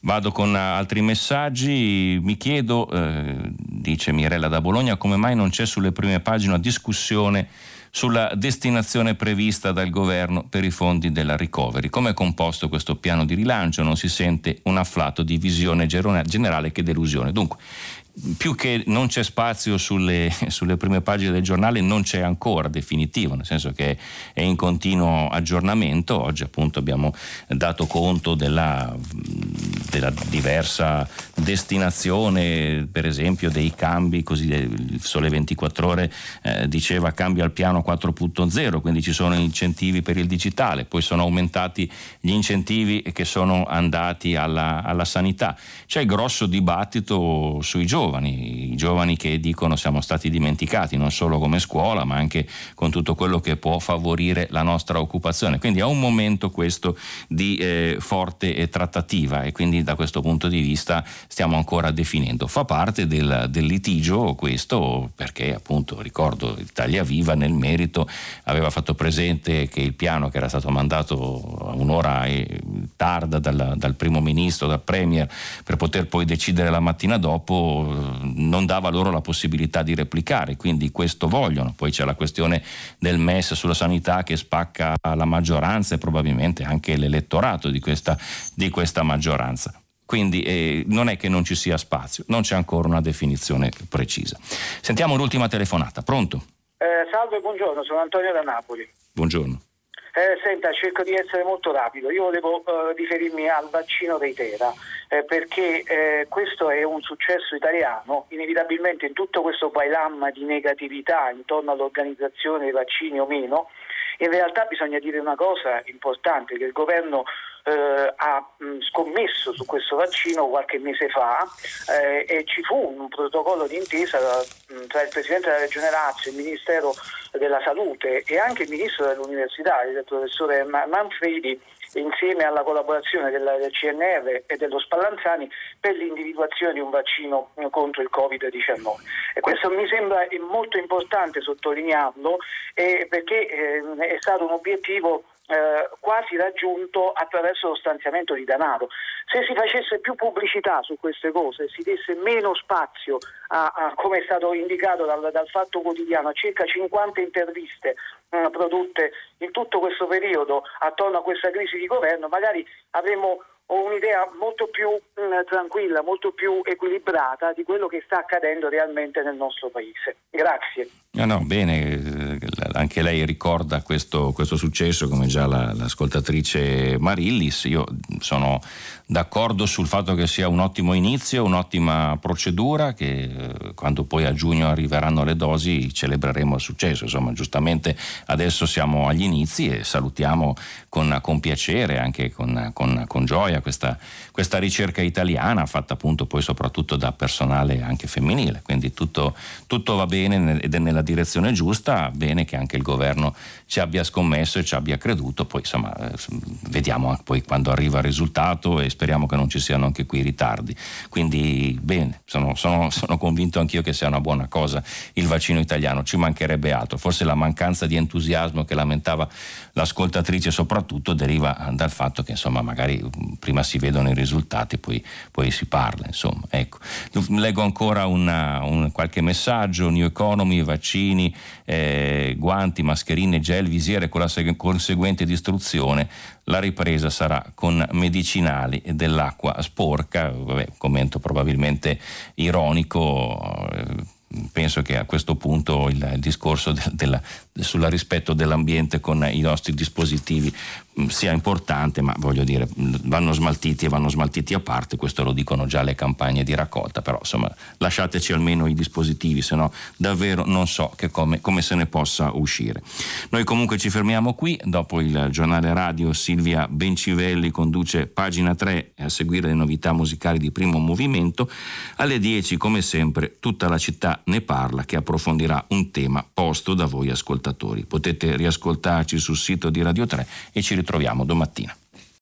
Vado con altri messaggi. Mi chiedo, eh, dice Mirella da Bologna, come mai non c'è sulle prime pagine una discussione sulla destinazione prevista dal governo per i fondi della recovery. Come è composto questo piano di rilancio? Non si sente un afflato di visione generale che delusione. Dunque, più che non c'è spazio sulle, [laughs] sulle, prime pagine del giornale, non c'è ancora definitivo, nel senso che è in continuo aggiornamento. Oggi appunto abbiamo dato conto della, della diversa destinazione, per esempio dei cambi, così il Sole 24 ore eh, diceva cambia il piano 4.0, quindi ci sono incentivi per il digitale, poi sono aumentati gli incentivi che sono andati alla, alla sanità. C'è grosso dibattito sui giovani giovani, i giovani che dicono siamo stati dimenticati non solo come scuola ma anche con tutto quello che può favorire la nostra occupazione. Quindi è un momento questo di eh, forte trattativa e quindi da questo punto di vista stiamo ancora definendo. Fa parte del, del litigio questo perché appunto ricordo Italia Viva nel merito aveva fatto presente che il piano che era stato mandato un'ora tarda dal, dal primo ministro, dal premier per poter poi decidere la mattina dopo non dava loro la possibilità di replicare, quindi questo vogliono. Poi c'è la questione del MES sulla sanità che spacca la maggioranza e probabilmente anche l'elettorato di questa, di questa maggioranza. Quindi eh, non è che non ci sia spazio, non c'è ancora una definizione precisa. Sentiamo l'ultima telefonata. Pronto? Eh, salve, buongiorno, sono Antonio da Napoli. Buongiorno. Eh, senta, cerco di essere molto rapido. Io volevo eh, riferirmi al vaccino dei Tera, eh, perché eh, questo è un successo italiano. Inevitabilmente in tutto questo bailam di negatività intorno all'organizzazione dei vaccini o meno, in realtà bisogna dire una cosa importante, che il governo eh, ha mh, scommesso su questo vaccino qualche mese fa eh, e ci fu un protocollo d'intesa mh, tra il Presidente della Regione Lazio, il Ministero della Salute e anche il Ministro dell'Università, il professore Manfredi, insieme alla collaborazione del, del, CNR e dello Spallanzani per l'individuazione di un vaccino contro il Covid-19. E questo mi sembra molto importante sottolinearlo eh, perché eh, è stato un obiettivo eh, quasi raggiunto attraverso lo stanziamento di denaro. Se si facesse più pubblicità su queste cose, si desse meno spazio a, a come è stato indicato dal, dal, Fatto Quotidiano, a circa 50 interviste eh, prodotte in tutto questo periodo attorno a questa crisi di governo, magari avremmo un'idea molto più mh, mm, tranquilla, molto più equilibrata di quello che sta accadendo realmente nel nostro paese. Grazie. No, no, bene, anche lei ricorda questo, questo successo come già la, l'ascoltatrice Marillis. Io sono d'accordo sul fatto che sia un ottimo inizio, un'ottima procedura, che eh, quando poi a giugno arriveranno le dosi celebreremo il successo. Insomma, giustamente adesso siamo agli inizi e salutiamo con, con piacere, anche con, con, con gioia, questa, questa, ricerca italiana fatta appunto poi soprattutto da personale anche femminile. Quindi tutto, tutto va bene ed è nella direzione giusta, bene che anche il governo ci abbia scommesso e ci abbia creduto, poi insomma eh, vediamo poi quando arriva il risultato e speriamo che non ci siano anche qui ritardi. Quindi bene, sono, sono, [laughs] sono convinto anch'io che sia una buona cosa il vaccino italiano, ci mancherebbe altro, forse la mancanza di entusiasmo che lamentava l'ascoltatrice soprattutto deriva dal fatto che insomma magari mm, prima si vedono i risultati poi, poi si parla insomma ecco. leggo ancora una, un, qualche messaggio New Economy, vaccini eh, guanti, mascherine, gel, visiere con la conseguente distruzione la ripresa sarà con medicinali e dell'acqua sporca, vabbè, commento probabilmente ironico. Eh, penso che a questo punto il, il discorso del, della, sul rispetto dell'ambiente con i nostri dispositivi sia importante, ma voglio dire, vanno smaltiti e vanno smaltiti a parte, questo lo dicono già le campagne di raccolta, però insomma lasciateci almeno i dispositivi, se no davvero non so come, come, se ne possa uscire. Noi comunque ci fermiamo qui, dopo il giornale radio Silvia Bencivelli conduce pagina 3 a seguire le novità musicali di primo movimento, alle 10 come sempre tutta la città ne parla che approfondirà un tema posto da voi ascoltatori. Potete riascoltarci sul sito di Radio 3 e ci ritroviamo domattina.